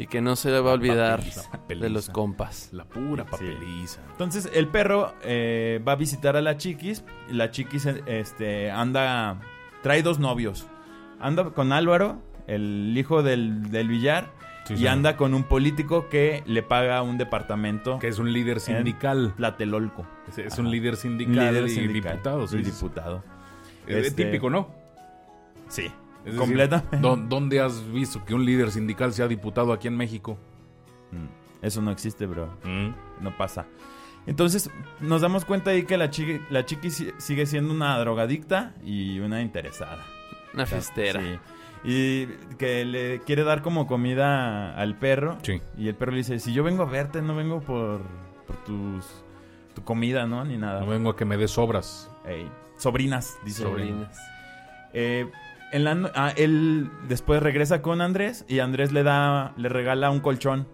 Y que no se le va a olvidar papeliza, papeliza. de los compas. La pura papeliza. Entonces el perro eh, va a visitar a la chiquis. Y la chiquis eh, este, anda, trae dos novios. Anda con Álvaro, el hijo del, del billar, Sí, y anda con un político que le paga un departamento Que es un líder sindical. Tlatelolco. Es, un líder sindical líder y sindical. diputado. sí, Y sí. diputado. Es Este, típico, ¿no? Sí, Es completamente. ¿dó- ¿Dónde has visto que un líder sindical sea diputado aquí en México? Mm, Eso no existe, bro. Mm. No pasa. Entonces, nos damos cuenta ahí que la chiqui, la chiqui si- sigue siendo una drogadicta y una interesada. Una fiestera. Sí. Y que le quiere dar como comida al perro. Sí. Y el perro le dice, si yo vengo a verte, no vengo por, por tus, tu comida, ¿no? Ni nada. No vengo a que me des obras. Ey, Sobrinas, dice. Sobrinas. Eh, en la ah, él después regresa con Andrés y Andrés le da, le regala un colchón.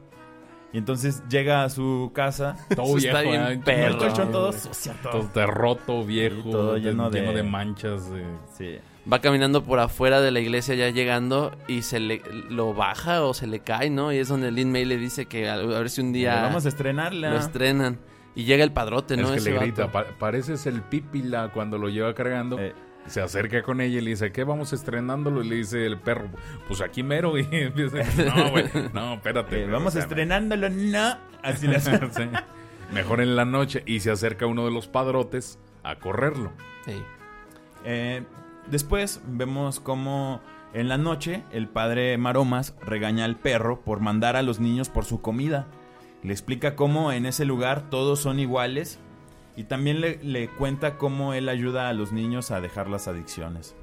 Y entonces llega a su casa. Todo Eso está viejo, bien ¿eh? el perro. colchón todo sucio, Todo roto, viejo. Sí, todo de- lleno de- manchas. de- Sí. Va caminando por afuera de la iglesia ya llegando y se le lo baja o se le cae, ¿no? Y es donde Lin May le dice que a, a ver si un día Vamos a estrenarla. lo estrenan. Y llega el padrote, ¿no? es que Ese le grita, "Pa- pareces el pípila cuando lo lleva cargando. Eh. Se acerca con ella y le dice, ¿qué vamos estrenándolo? Y le dice el perro, pues aquí mero. Y empieza, no, güey, no, espérate. Eh, vamos o sea, estrenándolo, no. Así le hace. sí. Mejor en la noche. Y se acerca uno de los padrotes a correrlo. Ey. Eh, después vemos cómo en la noche el padre Maromas regaña al perro por mandar a los niños por su comida. Le explica cómo en ese lugar todos son iguales y también le, cuenta cómo él ayuda a los niños a dejar las adicciones,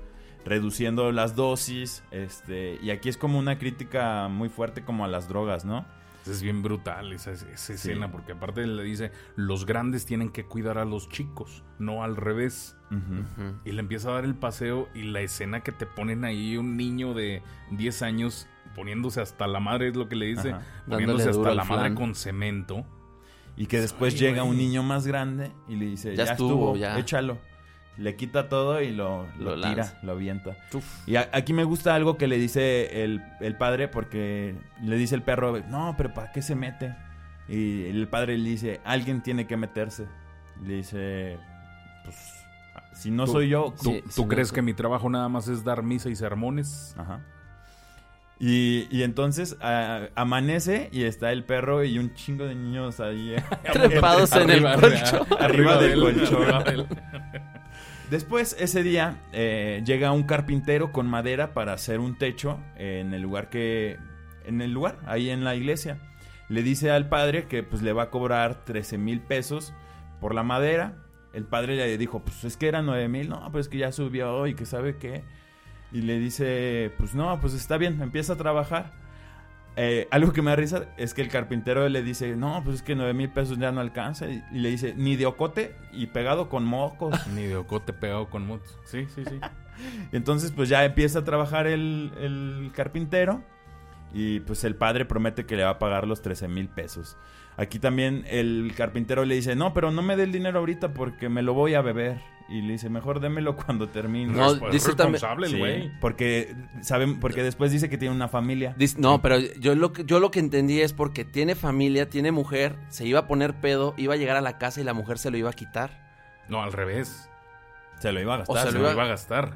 reduciendo las dosis. Este, y aquí es como una crítica muy fuerte como a las drogas, ¿no? Es bien brutal esa, esa escena, porque aparte le dice, los grandes tienen que cuidar a los chicos, no al revés. Y le empieza a dar el paseo y la escena que te ponen ahí, un niño de 10 años poniéndose hasta la madre, es lo que le dice, Ajá. poniéndose hasta la madre flan. con cemento. Y que después Ay, llega güey. un niño más grande y le dice, Ya ya, estuvo, estuvo, ya". échalo. Le quita todo y lo, lo, Lo tira, lanza. lo avienta. Uf. Y a- aquí me gusta algo que le dice el, el padre porque le dice el perro, no, pero ¿para qué se mete? Y el padre le dice, alguien tiene que meterse. Le dice, pues, si no Tú- soy yo, ¿Tú, Sí, tú crees no, que mi trabajo nada más es dar misa y sermones? Ajá. Y, y entonces a- amanece y está el perro y un chingo de niños ahí. eh, Trepados en el Arriba colchón. Arriba del de él, colchón. Después, ese día, eh, llega un carpintero con madera para hacer un techo en el lugar que... En el lugar, ahí en la iglesia. Le dice al padre que pues le va a cobrar 13 mil pesos por la madera. El padre le dijo, pues es que eran 9 mil. No, pues es que ya subió y que sabe qué. Y le dice, pues no, pues está bien, empieza a trabajar. Eh, algo que me da risa es que el carpintero le dice, no, pues es que 9 mil pesos ya no alcanza. Y, y le dice, ni de ocote y pegado con mocos. Ni de ocote pegado con motos. Sí, sí, sí. Entonces, pues ya empieza a trabajar el, el carpintero. Y pues el padre promete que le va a pagar los 13 mil pesos. Aquí también el carpintero le dice, no, pero no me dé el dinero ahorita porque me lo voy a beber. Y le dice, mejor démelo cuando termine. No, Resp- dice también- responsable el Sí, güey. porque saben, porque después dice que tiene una familia. Dice- no, pero yo lo, que, yo lo que entendí es porque tiene familia, tiene mujer, se iba a poner pedo, iba a llegar a la casa y la mujer se lo iba a quitar. No, al revés. Se lo iba a gastar. O sea, Se lo lo iba- iba a gastar.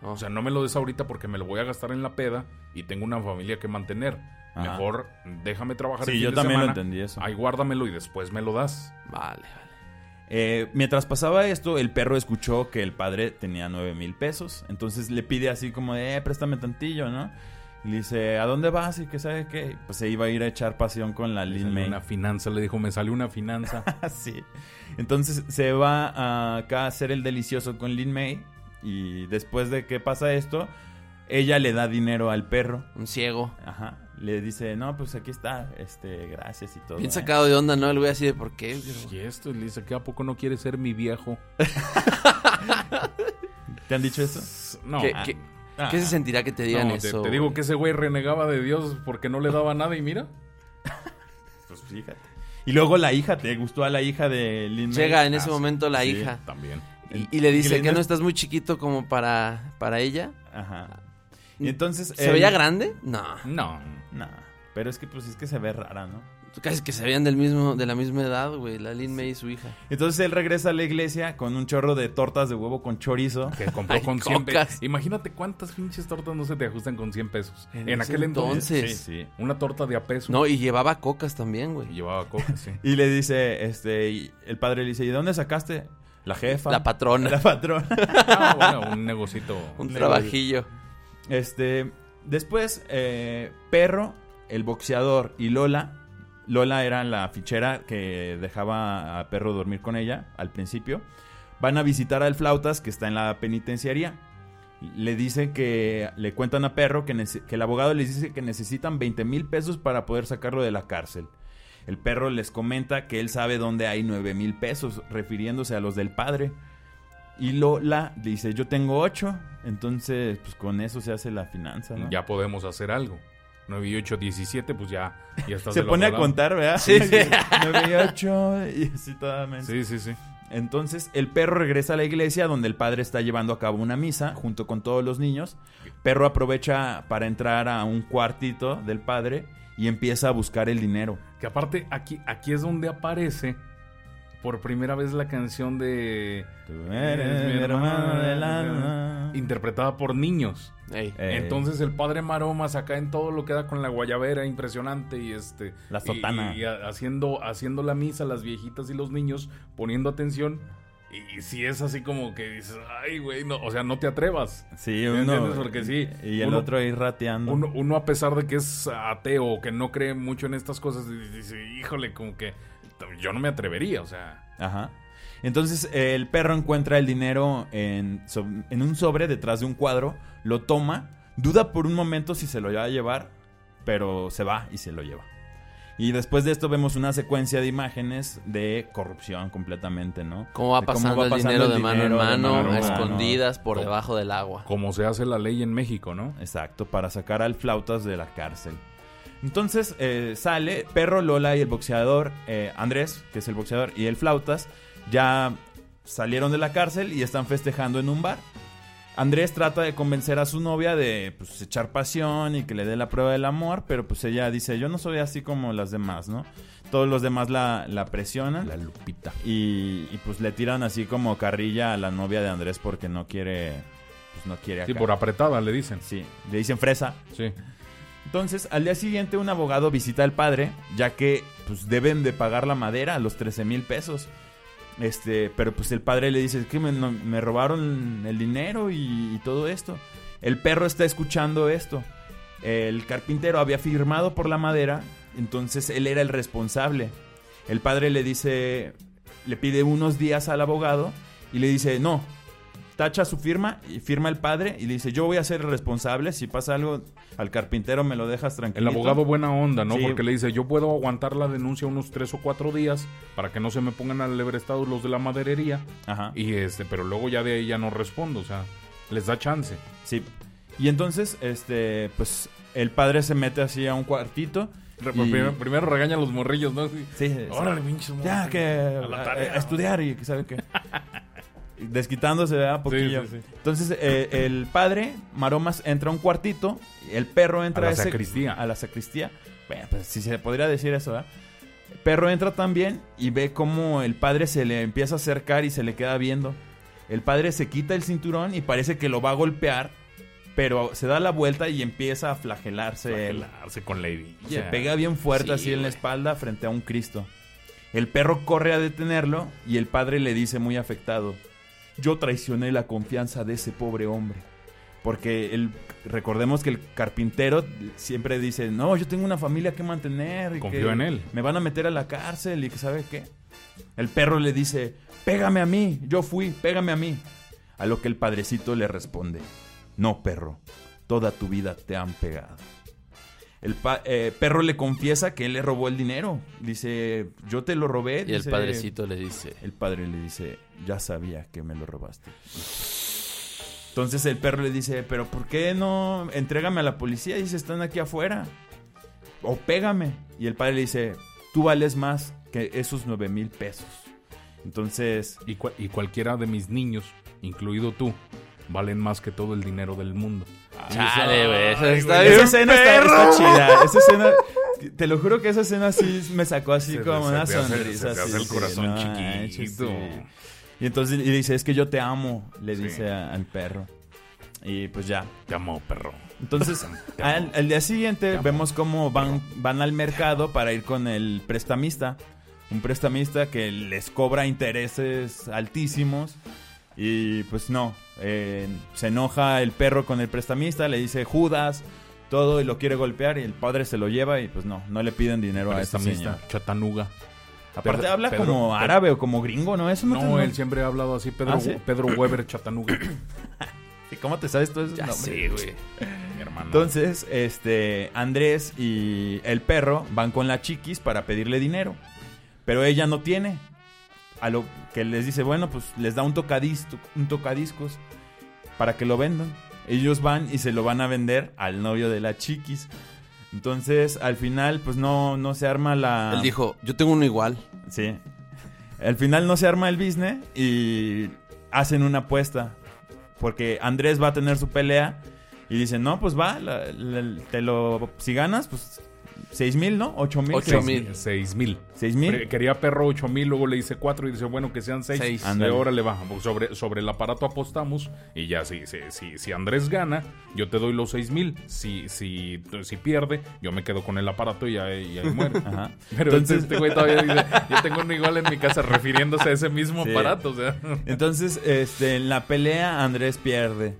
No. O sea, no me lo des ahorita porque me lo voy a gastar en la peda y tengo una familia que mantener. Ajá. Mejor déjame trabajar Sí, el fin yo de también lo semana. entendí eso. Ahí guárdamelo y después me lo das. Vale, vale. Eh, mientras pasaba esto, el perro escuchó que el padre tenía nueve mil pesos. Entonces le pide así como de, eh, préstame tantillo, ¿no? Y le dice, ¿a dónde vas? Y que sabe qué. Pues se iba a ir a echar pasión con la Lin salió May. Una finanza, le dijo, me salió una finanza. sí. Entonces se va a acá a hacer el delicioso con Lin May. Y después de que pasa esto, ella le da dinero al perro. Un ciego. Ajá. Le dice, no, pues aquí está, este, gracias y todo. Bien ¿eh?". sacado de onda, ¿no? El güey así de por qué. y esto, le dice, ¿que a poco no quiere ser mi viejo? ¿Te han dicho eso? No. ¿Qué, ah, qué- Ah. qué se sentirá que te digan no, eso? te digo que ese güey renegaba de Dios porque no le daba nada y mira. Pues fíjate. Y luego la hija, ¿te gustó a la hija de Lin May? Llega en Ah, ese sí. momento la Sí. hija También. y, y le dice que no estás muy chiquito como para, para ella. Ajá. Y entonces... ¿Se él- veía grande? No. No. No, pero es que pues es que se ve rara, ¿no? Casi que se veían del mismo, de la misma edad, güey. La Lin May y su hija. Entonces él regresa a la iglesia con un chorro de tortas de huevo con chorizo. Que compró Ay, con 100 cocas. pesos. Imagínate cuántas pinches tortas no se te ajustan con 100 pesos. En, aquel entonces. entonces. Sí, sí. Una torta de a peso. No, y llevaba cocas también, Y güey. llevaba coca, sí. Y le dice, este, y el padre le dice, ¿y de dónde sacaste? La jefa. La patrona. La patrona. Ah, bueno, un negocito. Un trabajillo. Este, después, eh, Perro, el boxeador y Lola. Lola era la fichera que dejaba a Perro dormir con ella al principio. Van a visitar al Flautas, que está en la penitenciaría. Le dice que le cuentan a Perro que, que el abogado les dice que necesitan 20 mil pesos para poder sacarlo de la cárcel. El perro les comenta que él sabe dónde hay 9 mil pesos, refiriéndose a los del padre. Y Lola dice, yo tengo 8, entonces pues con eso se hace la finanza, ¿no? Ya podemos hacer algo. 9 y 8, 17, pues ya, ya estás Se pone a contar, ¿verdad? Sí. 9 y 8 y así toda. Sí, sí, sí. Entonces el perro regresa a la iglesia donde el padre está llevando a cabo una misa junto con todos los niños. Perro aprovecha para entrar a un cuartito del padre y empieza a buscar el dinero. Que aparte, aquí, aquí es donde aparece por primera vez la canción de. Tú eres mi hermano del alma. Interpretada por niños. Ey. Entonces el padre Maromas acá en todo lo que da con la guayabera impresionante y este La y- sotana. y, haciendo haciendo la misa las viejitas y los niños poniendo atención y, si es así como que dices ay güey no o sea no te atrevas Sí, ¿Me uno. entiendes? Porque sí, Y el uno- otro ahí rateando. uno, uno a pesar de que es ateo o que no cree mucho en estas cosas dice híjole como que yo no me atrevería o sea Ajá. Entonces eh, el perro encuentra el dinero en, so- en un sobre detrás de un cuadro, lo toma, duda por un momento si se lo va a llevar, pero se va y se lo lleva. Y después de esto vemos una secuencia de imágenes de corrupción completamente, ¿no? ¿Cómo va De pasando el dinero el de mano dinero en de mano, mano a mano. escondidas por debajo del agua? como se hace la ley en México no Exacto, para sacar al flautas de la cárcel. Entonces eh, sale Perro, Lola y el boxeador eh, Andrés, que es el boxeador, y el flautas, ya salieron de la cárcel y están festejando en un bar. Andrés trata de convencer a su novia de pues, echar pasión y que le dé la prueba del amor, pero pues ella dice, yo no soy así como las demás, ¿no? Todos los demás la, la presionan la Lupita y, y, pues le tiran así como carrilla a la novia de Andrés porque no quiere, pues no quiere sí acá. por apretada le dicen Sí, le dicen fresa. sí Entonces, al día siguiente, un abogado visita al padre, ya que pues deben de pagar la madera, los 13 mil pesos. Este, pero pues el padre le dice que me, no- me robaron el dinero y, y todo esto. El perro está escuchando esto. El carpintero había firmado por la madera, entonces él era el responsable. El padre le dice, le pide unos días al abogado y le dice, no, tacha su firma y firma el padre y le dice, yo voy a ser el responsable, si pasa algo al carpintero me lo dejas El tranquilo. abogado buena onda, ¿no? Sí. Porque le dice, yo puedo aguantar la denuncia unos tres o cuatro días para que no se me pongan al estado los de la maderería. Ajá. Y este, pero luego ya de ahí ya no respondo, o sea, les da chance. Sí. Y entonces, este, pues el padre se mete así a un cuartito. Y- Primero, primero regaña a los morrillos, ¿no? Sí. Sí, Órale, pinches Ya que A la a, tarea, a estudiar y que sabe qué. Desquitándose, ¿verdad? Poquillo. Sí, sí, sí. Entonces, eh, el padre, Maromas, entra a un cuartito. El perro entra A la ese- sacristía. A la sacristía. Bueno, pues si se podría decir eso, ¿verdad? El perro entra también y ve cómo el padre se le empieza a acercar y se le queda viendo. El padre se quita el cinturón y parece que lo va a golpear, pero se da la vuelta y empieza a flagelarse. él. Flagelarse con la herida. Se pega bien fuerte Sí, así en la espalda frente a un Cristo. El perro corre a detenerlo y el padre le dice muy afectado, yo traicioné la confianza de ese pobre hombre. Porque el, recordemos que el carpintero siempre dice, no, yo tengo una familia que mantener. Y Confío que en él. Me van a meter a la cárcel y que sabe qué. El perro le dice, pégame a mí, yo fui, pégame a mí. A lo que el padrecito le responde, no, perro, toda tu vida te han pegado. El pa- eh, perro le confiesa que él le robó el dinero. Dice, yo te lo robé. Y el padrecito le dice, El padre le dice, ya sabía que me lo robaste. Entonces el perro le dice, pero ¿por qué no entrégame a la policía? Dice, están aquí afuera. O pégame. Y el padre le dice, tú vales más que esos nueve mil pesos. Entonces, y cualquiera de mis niños, incluido tú, valen más que todo el dinero del mundo. Chale, güey, eso Ay, está güey, bien esa escena está, perro". está chida. Esa escena, te lo juro que esa escena sí me sacó así Se- como se una sonrisa. se hace el sí, corazón no chiquito. sí. Y entonces le dice, es que yo te amo, le Sí. dice a- al perro. Y pues ya. Te amo, perro. Entonces, al, al día siguiente vemos cómo van, van al mercado para ir con el prestamista. Un prestamista que les cobra intereses altísimos. Y pues no, eh, se enoja el perro con el prestamista, le dice Judas, todo y lo quiere golpear y el padre se lo lleva y pues no, no le piden dinero a ese Prestamista, señor. Chattanooga. Aparte Pedro- habla Pedro- como Pedro- árabe o como gringo, ¿no? Eso no, No, te- él siempre ha hablado así, Pedro, ¿Ah, sí? Pedro Weber Chattanooga. ¿Y ¿Cómo te sabes todo eso? Ya sé, güey. Mi hermano. Entonces, este, Andrés y el perro van con la chiquis para pedirle dinero. Pero ella no tiene. A lo que les dice, bueno, pues les da un, tocadis, un tocadiscos para que lo vendan. Ellos van y se lo van a vender al novio de la chiquis. Entonces, al final, pues no, no se arma la... Él dijo, yo tengo uno igual. Sí. Al final no se arma el business y hacen una apuesta. Porque Andrés va a tener su pelea y dicen, no, pues va, la- la- te lo, si ganas, pues seis mil, ¿no? Ocho mil. Ocho seis- mil. Seis mil. Seis mil. Pre- Quería perro ocho mil, luego le dice cuatro y dice, bueno, que sean seis. Seis. De Ándale. ahora le baja. Sobre, sobre el aparato apostamos y ya, si, si, si, si Andrés gana, yo te doy los seis mil. Si, si, si pierde, yo me quedo con el aparato y ahí, y ahí muere. Ajá. Pero Entonces- este güey todavía dice, yo tengo uno igual en mi casa refiriéndose a ese mismo Sí. aparato. O sea, Entonces, este, en la pelea Andrés pierde.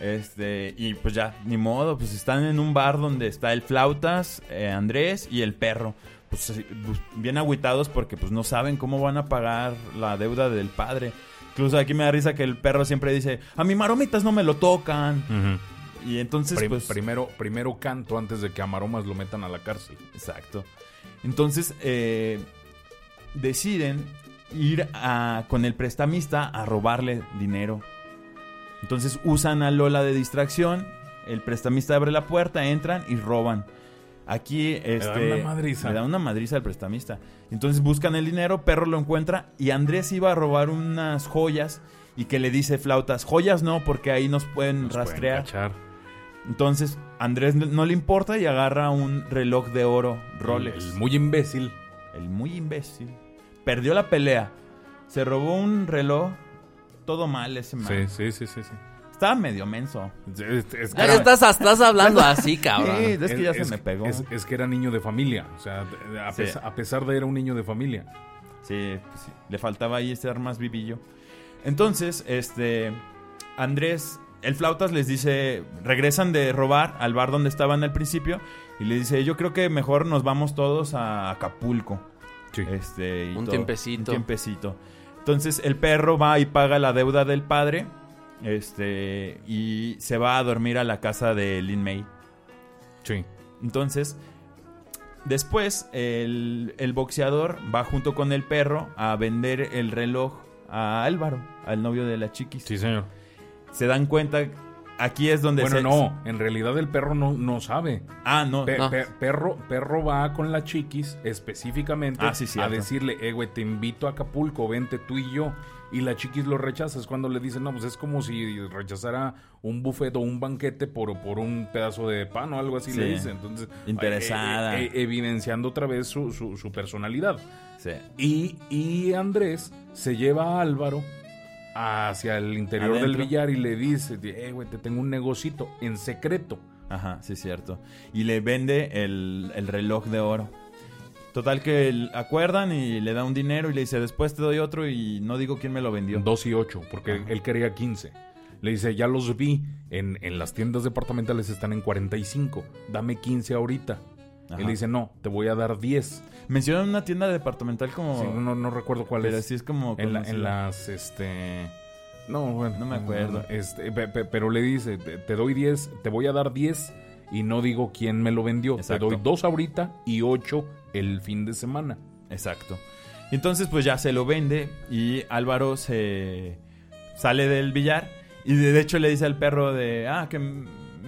Este, y pues ya, ni modo, pues están en un bar donde está el flautas, eh, Andrés y el perro. Pues, así, pues, bien agüitados porque pues no saben cómo van a pagar la deuda del padre. Incluso aquí me da risa que el perro siempre dice, a mi maromitas no me lo tocan. Y entonces, Prim- pues... primero, primero canto antes de que a Maromas lo metan a la cárcel. Exacto. Entonces, eh, deciden ir a- con el prestamista a robarle dinero. Entonces usan a Lola de distracción. El prestamista abre la puerta, entran y roban. Aquí este, dan una madriza. le dan una madriza al prestamista. Entonces buscan el dinero, Perro lo encuentra y Andrés iba a robar unas joyas y que le dice flautas, joyas no, porque ahí nos pueden Nos pueden rastrear. cachar. Entonces Andrés no- no le importa y agarra un reloj de oro Rolex. El muy imbécil. El muy imbécil. Perdió la pelea. Se robó un reloj. Todo mal ese man. Sí, sí, sí, sí. sí. Estaba medio menso. Es- es- es que Ya era- estás, estás hablando así, cabrón. Sí, es que ya se es- me pegó. Es, es que era niño de familia. O sea, a, Sí. pesar, a pesar de era un niño de familia. Sí, pues sí, le faltaba ahí ser más vivillo. Entonces, este. Andrés, el flautas les dice. Regresan de robar al bar donde estaban al principio. Y le dice: Yo creo que mejor nos vamos todos a Acapulco. Sí. Este, y Un todo. tiempecito. Un tiempecito. Entonces el perro va y paga la deuda del padre. Este. Y se va a dormir a la casa de Lin May. Sí. Entonces. Después, el, el boxeador va junto con el perro a vender el reloj a Álvaro, al novio de la chiquis. Sí, señor. Se dan cuenta. Aquí es donde Bueno, se. no. En realidad el perro no, no sabe. Ah, no. Pe- No. pe- perro, perro va con la chiquis específicamente Ah, sí, a decirle, eh, güey, te invito a Acapulco, vente tú y yo. Y la chiquis lo rechaza. Es cuando le dicen, no, pues es como si rechazara un buffet o un banquete por, por un pedazo de pan o algo así Sí. le dice. Entonces, Interesada. eh, eh, evidenciando otra vez su, su- su personalidad. Sí. Y, y Andrés se lleva a Álvaro hacia el interior del billar y le dice, eh, güey, te tengo un negocito en secreto. Ajá, sí, cierto. Y le vende el, el reloj de oro. Total que acuerdan y le da un dinero y le dice, después te doy otro y no digo quién me lo vendió. Dos y ocho, porque Ajá. él quería 15. Le dice, ya los vi, en, en las tiendas departamentales están en 45, dame 15 ahorita. Ajá. Él le dice, no, te voy a dar 10. Mencionan una tienda departamental como... Sí, no, no recuerdo cuál pero es. sí es como... en, la- en las, este... No, bueno. No me acuerdo. Este, pe- pe- pero le dice, te, doy 10, te voy a dar 10 y no digo quién me lo vendió. Exacto. Te doy 2 ahorita y 8 el fin de semana. Exacto. Entonces pues ya se lo vende y Álvaro se sale del billar y de hecho le dice al perro de, ah, que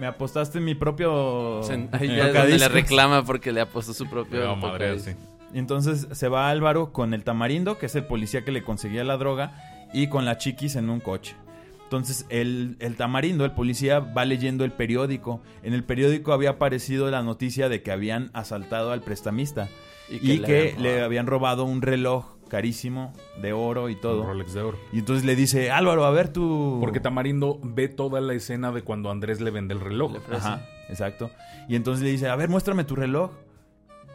me apostaste en mi propio... Se- Ahí eh, donde le tocadiscos". reclama porque le apostó su propio. Sí. Y entonces se va Álvaro con el tamarindo, que es el policía que le conseguía la droga, y con la chiquis en un coche. Entonces el, el tamarindo, el policía, va leyendo el periódico. En el periódico había aparecido la noticia de que habían asaltado al prestamista y que, le habían le robado. habían robado un reloj carísimo de oro y Un todo. Rolex de oro. Y entonces le dice, Álvaro, a ver tú... Porque Tamarindo ve toda la escena de cuando Andrés le vende el reloj. Ajá, exacto. Y entonces le dice, a ver, muéstrame tu reloj.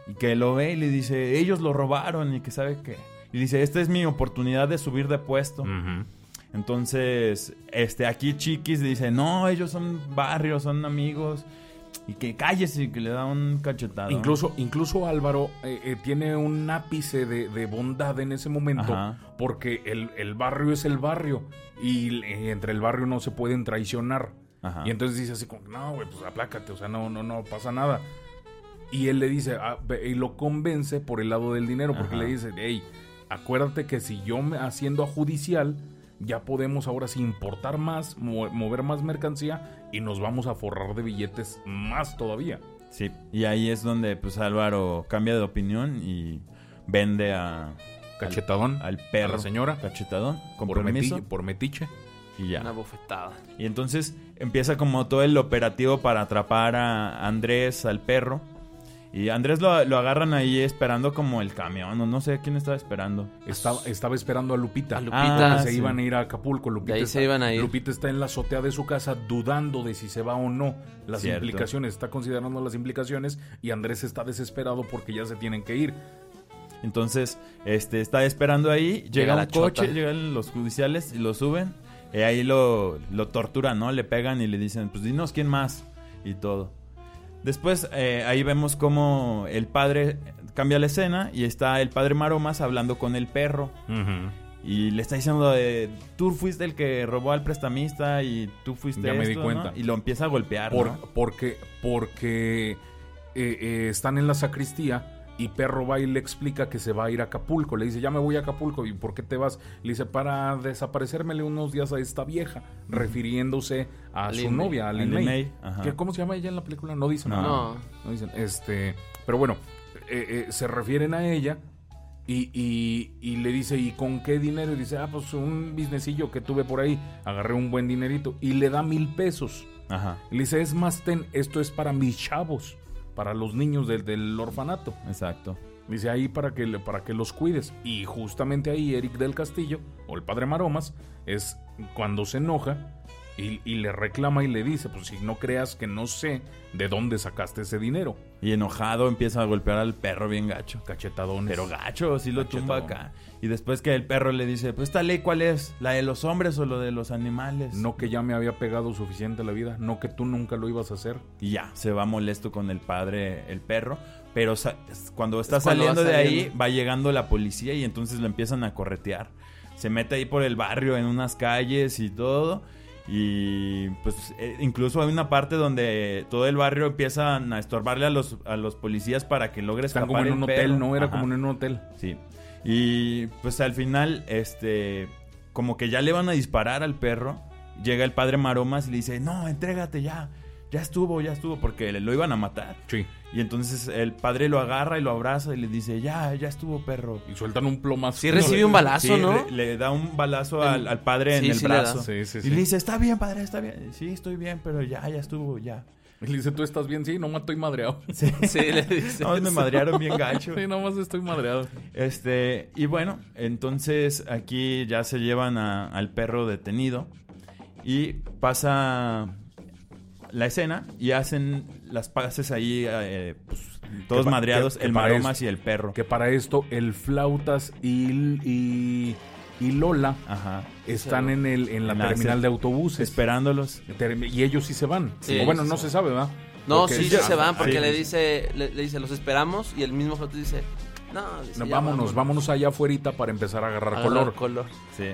Y que lo ve y le dice, ellos lo robaron y que sabe qué. Y dice, esta es mi oportunidad de subir de puesto. Entonces, este, aquí Chiquis le dice, no, ellos son barrios, son amigos. Y que cállese y que le da un cachetado. Incluso, incluso Álvaro eh, eh, tiene un ápice de, de bondad en ese momento Ajá. porque el, el barrio es el barrio y eh, entre el barrio no se pueden traicionar. Ajá. Y entonces dice así como, no, güey, pues aplácate, o sea, no, no, no pasa nada. Y él le dice, ah, y lo convence por el lado del dinero, porque Ajá. le dice, hey, acuérdate que si yo me haciendo a judicial, ya podemos ahora sí importar más, mo- mover más mercancía y nos vamos a forrar de billetes más todavía. Sí, y ahí es donde pues Álvaro cambia de opinión y vende a... Cachetadón. Al perro. A la señora. Cachetadón, con por, permiso. meti- por metiche. Y ya. Una bofetada. Y entonces empieza como todo el operativo para atrapar a Andrés, al perro. Y Andrés lo, lo agarran ahí esperando como el camión, o no sé quién estaba esperando. Estaba, estaba esperando a Lupita. A Lupita. Ah, se sí. iban a ir a Acapulco. Lupita De ahí está, se iban a ir. Lupita está en la azotea de su casa dudando de si se va o no. Las Cierto. implicaciones, está considerando las implicaciones y Andrés está desesperado porque ya se tienen que ir. Entonces, este, está esperando ahí, llega, Llega un coche, chota. llegan los judiciales y lo suben. Y ahí lo, lo torturan, ¿no? Le pegan y le dicen, pues dinos quién más. Y todo. Después, eh, ahí vemos cómo el padre cambia la escena y está el padre Maromas hablando con el perro. Y le está diciendo de, tú fuiste el que robó al prestamista y tú fuiste Ya me di esto", cuenta. ¿no? Y lo empieza a golpear, Por- ¿no? Porque, porque eh, eh, están en la sacristía y Perro va y le explica que se va a ir a Acapulco. Le dice, ya me voy a Acapulco. ¿Y por qué te vas? Le dice, para desaparecérmele unos días a esta vieja, refiriéndose a su May. novia, a Lin Lin May. May, ajá. ¿Qué- ¿Cómo se llama ella en la película? No dicen. No. No. No dicen. Este, pero bueno, eh, eh, se refieren a ella y, y- y le dice, ¿y con qué dinero? Y dice, ah, pues un businessillo que tuve por ahí. Agarré un buen dinerito. Y le da mil pesos. Ajá, le dice, es más, ten, esto es para mis chavos, para los niños del, del orfanato. exacto. Dice ahí para que, para que los cuides. Y justamente ahí Eric del Castillo, o el padre Maromas, es cuando se enoja y, y le reclama y le dice, pues si no creas que no sé de dónde sacaste ese dinero. Y enojado empieza a golpear al perro bien gacho. Cachetadones. Pero gacho, sí lo tumba acá. Y después que el perro le dice, pues esta ley cuál es, la de los hombres o lo de los animales. No que ya me había pegado suficiente la vida, no que tú nunca lo ibas a hacer. Y ya, se va molesto con el padre, el perro. Pero sa- cuando está Es cuando va saliendo de ahí, va llegando la policía y entonces lo empiezan a corretear. Se mete ahí por el barrio, en unas calles y todo. Y pues eh, incluso hay una parte donde todo el barrio empiezan a estorbarle a los, a los policías para que logre Están escapar como en un perro. hotel, ¿no? Era Ajá. como en un hotel. Sí. Y pues al final, este, como que ya le van a disparar al perro. Llega el padre Maromas y le dice, no, entrégate ya. Ya estuvo, ya estuvo, porque le- lo iban a matar. Sí. Y entonces el padre lo agarra y lo abraza y le dice, ya, ya estuvo, perro. Y sueltan un plomazo. Sí recibe un balazo, Sí, ¿no? Le, le da un balazo al, al padre Sí, en el sí le da. brazo. Sí, sí, Y sí. le dice, está bien, padre, está bien. Sí, estoy bien, pero ya, ya estuvo, ya. Y le dice, ¿tú estás bien? Sí, nomás estoy madreado. Sí, Sí, le dice. No, me madrearon bien gacho. Sí, nomás estoy madreado. Este, y bueno, entonces aquí ya se llevan a- al perro detenido y pasa la escena y hacen las pases ahí, eh, pues, todos madreados, que- que el Maromas esto- y el perro. Que para esto el flautas y, y, y Lola Ajá. están en el en la En la- terminal de autobuses. Esperándolos. Y ellos sí se van. Sí, o bueno, no se sabe, ¿verdad? No, Porque sí, se van porque sí. le dice, le, le dice, los esperamos y el mismo foto dice, no, dice, No, ya vámonos, vámonos allá afuera para empezar a agarrar Agarrar color. color. Sí.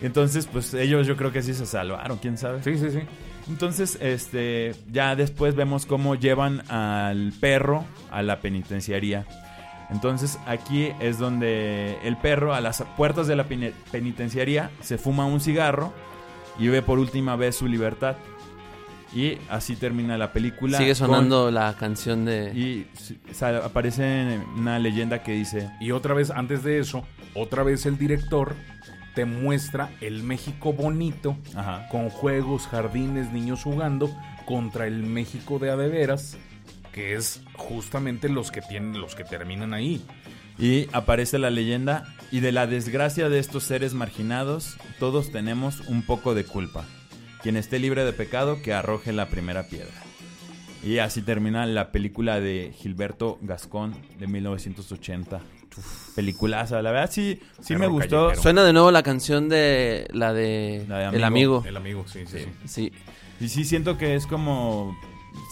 Entonces, pues ellos yo creo que sí se salvaron, quién sabe. Sí, sí, sí. Entonces, este, ya después vemos cómo llevan al perro a la penitenciaría. Entonces, aquí es donde el perro, a las puertas de la penitenciaría, se fuma un cigarro y ve por última vez su libertad. Y así termina la película. Sigue con- sonando la canción de... y aparece una leyenda que dice... Y otra vez, antes de eso, otra vez el director te muestra el México bonito, Ajá. con juegos, jardines, niños jugando, contra el México de adeveras, que es justamente los que tienen, los que terminan ahí. Y aparece la leyenda, y de la desgracia de estos seres marginados, todos tenemos un poco de culpa. Quien esté libre de pecado, que arroje la primera piedra. Y así termina la película de Gilberto Gascón de 1980. Peliculaza, la verdad sí, sí me gustó. callejero. Suena de nuevo la canción de la de, La de El Amigo. Amigo. El amigo, sí, sí, sí. Sí. Y sí siento que es como...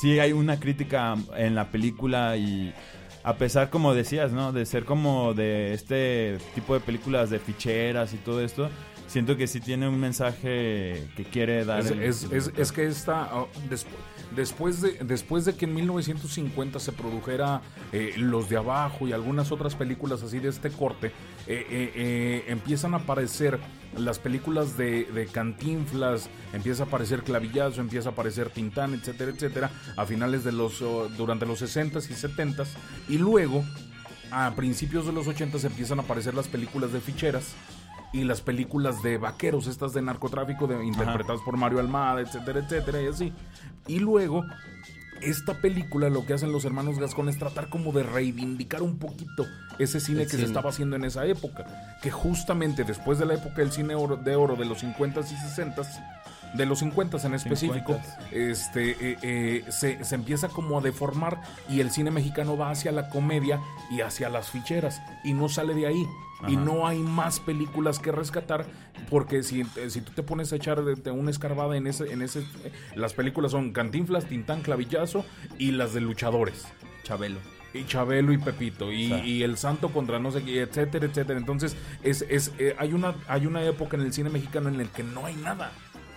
Sí hay una crítica en la película y... A pesar, como decías, ¿no? De ser como de este tipo de películas de ficheras y todo esto, siento que sí tiene un mensaje que quiere dar. Es, el- es- es- es que esta, ah, despu- después, de, después de que en 1950 se produjera eh, Los de Abajo y algunas otras películas así de este corte, eh, eh, empiezan a aparecer las películas de, de Cantinflas, empieza a aparecer Clavillazo, empieza a aparecer Tintán, etcétera, etcétera, a finales de los, oh, durante los 60s y 70s, y luego a principios de los 80 empiezan a aparecer las películas de ficheras y las películas de vaqueros, estas de narcotráfico, de, interpretadas por Mario Almada, etcétera, etcétera, y así. Y luego, esta película lo que hacen los hermanos Gascón es tratar como de reivindicar un poquito ese cine El que se estaba haciendo en esa época. Que justamente después de la época del cine oro- de oro de los 50s y 60s, de los 50s en específico, 50s. este, eh, eh, se, se empieza como a deformar y el cine mexicano va hacia la comedia y hacia las ficheras y no sale de ahí. Y no hay más películas que rescatar porque si, eh, si tú te pones a echar de, de una escarbada en ese, en ese, las películas son Cantinflas, Tintán, Clavillazo y las de luchadores. Chabelo. Y Chabelo y Pepito y, Sí. y el Santo contra no sé qué, etcétera, etcétera. Entonces es, es eh, hay una hay una época en el cine mexicano en el que no hay nada.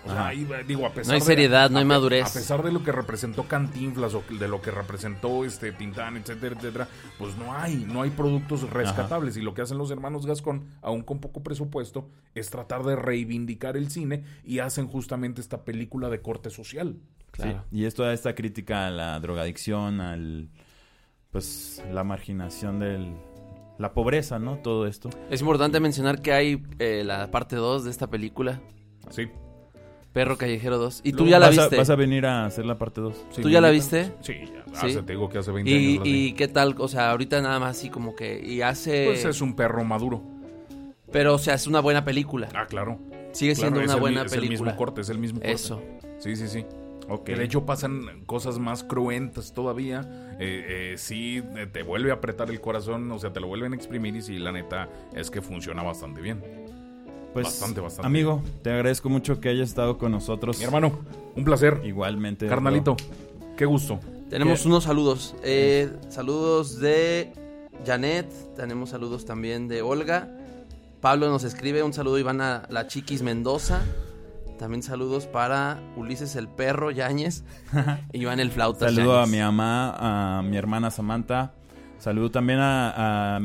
O sea, ahí, digo, a pesar No hay de- seriedad, no hay madurez. A pesar de lo que representó Cantinflas o de lo que representó este Tintán, etcétera, etcétera, pues no hay, no hay productos rescatables. Y lo que hacen los hermanos Gascón, aún con poco presupuesto, es tratar de reivindicar el cine y hacen justamente esta película de corte social. Claro. Sí, Y es toda esta crítica a la drogadicción, al. Pues la marginación del. La pobreza, ¿no? Todo esto. Es importante mencionar que hay eh, la parte 2 de esta película, Sí. Perro Callejero 2. Y tú Luego ya la vas, viste. A, vas a venir a hacer la parte 2. Sí, ¿Tú ya la viste? Sí, ya. Sí. Hace, te digo que hace 20 ¿Y, años. la vi. y qué tal? O sea, ahorita nada más así como que... Y hace... Pues es un perro maduro. Pero, o sea, es una buena película. Ah, claro. Sigue siendo Claro, es una el mi- buena es el película. mismo corte, es el mismo corte. Eso. Sí, sí, sí. Ok. Que de hecho pasan cosas más cruentas todavía. Eh, eh, sí, eh, te vuelve a apretar el corazón, o sea, te lo vuelven a exprimir y sí, la neta es que funciona bastante bien. Pues, bastante, bastante. Amigo, te agradezco mucho que hayas estado con nosotros. Mi hermano, un placer. Igualmente. Carnalito, bro. qué gusto. Tenemos ¿Qué? unos saludos. Eh, saludos de Janet. Tenemos saludos también de Olga. Pablo nos escribe un saludo Iván a la Chiquis Mendoza. También saludos para Ulises el Perro Yáñez y Iván el Flauta. Saludo a mi mamá, a mi hermana Samantha. Saludo también a, a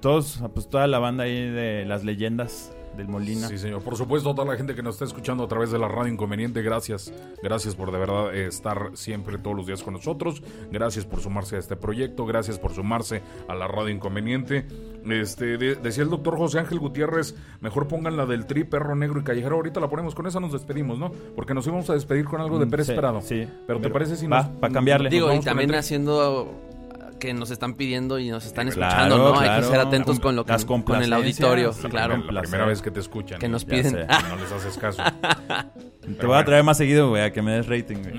todos, a, pues toda la banda ahí de las leyendas del Molina. Sí, señor. Por supuesto, a toda la gente que nos está escuchando a través de la radio Inconveniente, gracias. Gracias por de verdad eh, estar siempre todos los días con nosotros. Gracias por sumarse a este proyecto. Gracias por sumarse a la radio Inconveniente. Este, de- decía el doctor José Ángel Gutiérrez, mejor pongan la del tri, perro negro y callejero. Ahorita la ponemos, con esa nos despedimos, ¿no? Porque nos íbamos a despedir con algo de Mm, Pérez sí, Prado. sí. Pero ¿te parece si va, nos... pa' cambiarle. Digo, y también haciendo que nos están pidiendo y nos están Claro, escuchando, ¿no? Hay que ser atentos con lo que Las con el auditorio, la claro. La primera vez que te escuchan. Que nos piden. sé. No les haces caso. Te voy a traer más seguido, güey, a que me des rating, güey.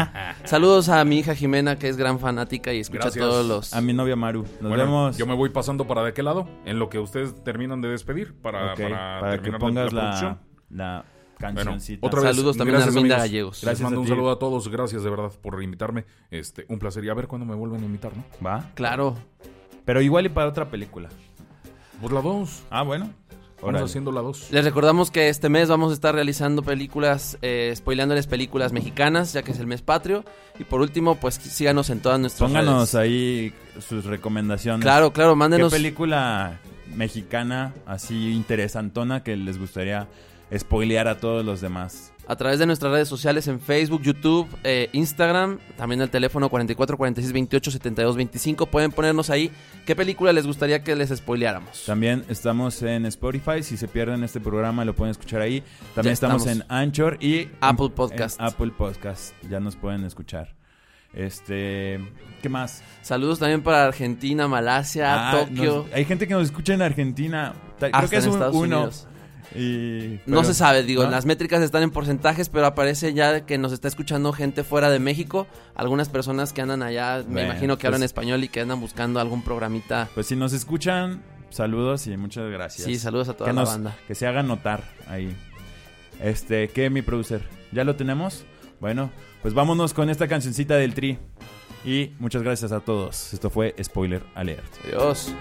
Saludos a mi hija Jimena, que es gran fanática y escucha Gracias. todos los. A mi novia Maru. Nos Bueno, vemos. Yo me voy pasando para de qué lado, en lo que ustedes terminan de despedir para, para, para que terminar pongas la, la, la Bueno, cancioncita. otra vez, Saludos también a Arminda amigos. Gallegos. Les mando a un saludo a todos, gracias de verdad por invitarme. Este, un placer y a ver cuándo me vuelven a invitar, ¿no? ¿Va? Claro. Pero igual y para otra película. Pues la 2. Ah, bueno. Vamos haciendo la 2. Les recordamos que este mes vamos a estar realizando películas, eh, spoileándoles películas mexicanas, ya que es el mes patrio. Y por último, pues síganos en todas nuestras Pónganos redes. ahí sus recomendaciones. Claro, claro, ¿Qué mándenos. película mexicana así interesantona que les gustaría spoilear a todos los demás? A través de nuestras redes sociales en Facebook, YouTube, eh, Instagram, también al teléfono 44 46 28 72 25. Pueden ponernos ahí qué película les gustaría que les spoileáramos. También estamos en Spotify. Si se pierden este programa, lo pueden escuchar ahí. También estamos, estamos. en Anchor y Apple Podcast. en Apple Podcast. Ya nos pueden escuchar. Este, ¿qué más? Saludos también para Argentina, Malasia, Ah, Tokio. nos- hay gente que nos escucha en Argentina. Creo hasta que es en un- Estados uno. Unidos. Y- No se sabe, digo, ¿no? las métricas están en porcentajes, pero aparece ya que nos está escuchando gente fuera de México. Algunas personas que andan allá, me Bueno, imagino que hablan pues- español y que andan buscando algún programita. Pues si nos escuchan, saludos y muchas gracias. Sí, saludos a toda que la nos- banda. Que se hagan notar ahí. Este, ¿qué, mi producer? ¿Ya lo tenemos? Bueno, pues vámonos con esta cancioncita del Tri. Y muchas gracias a todos. Esto fue Spoiler Alert. Adiós.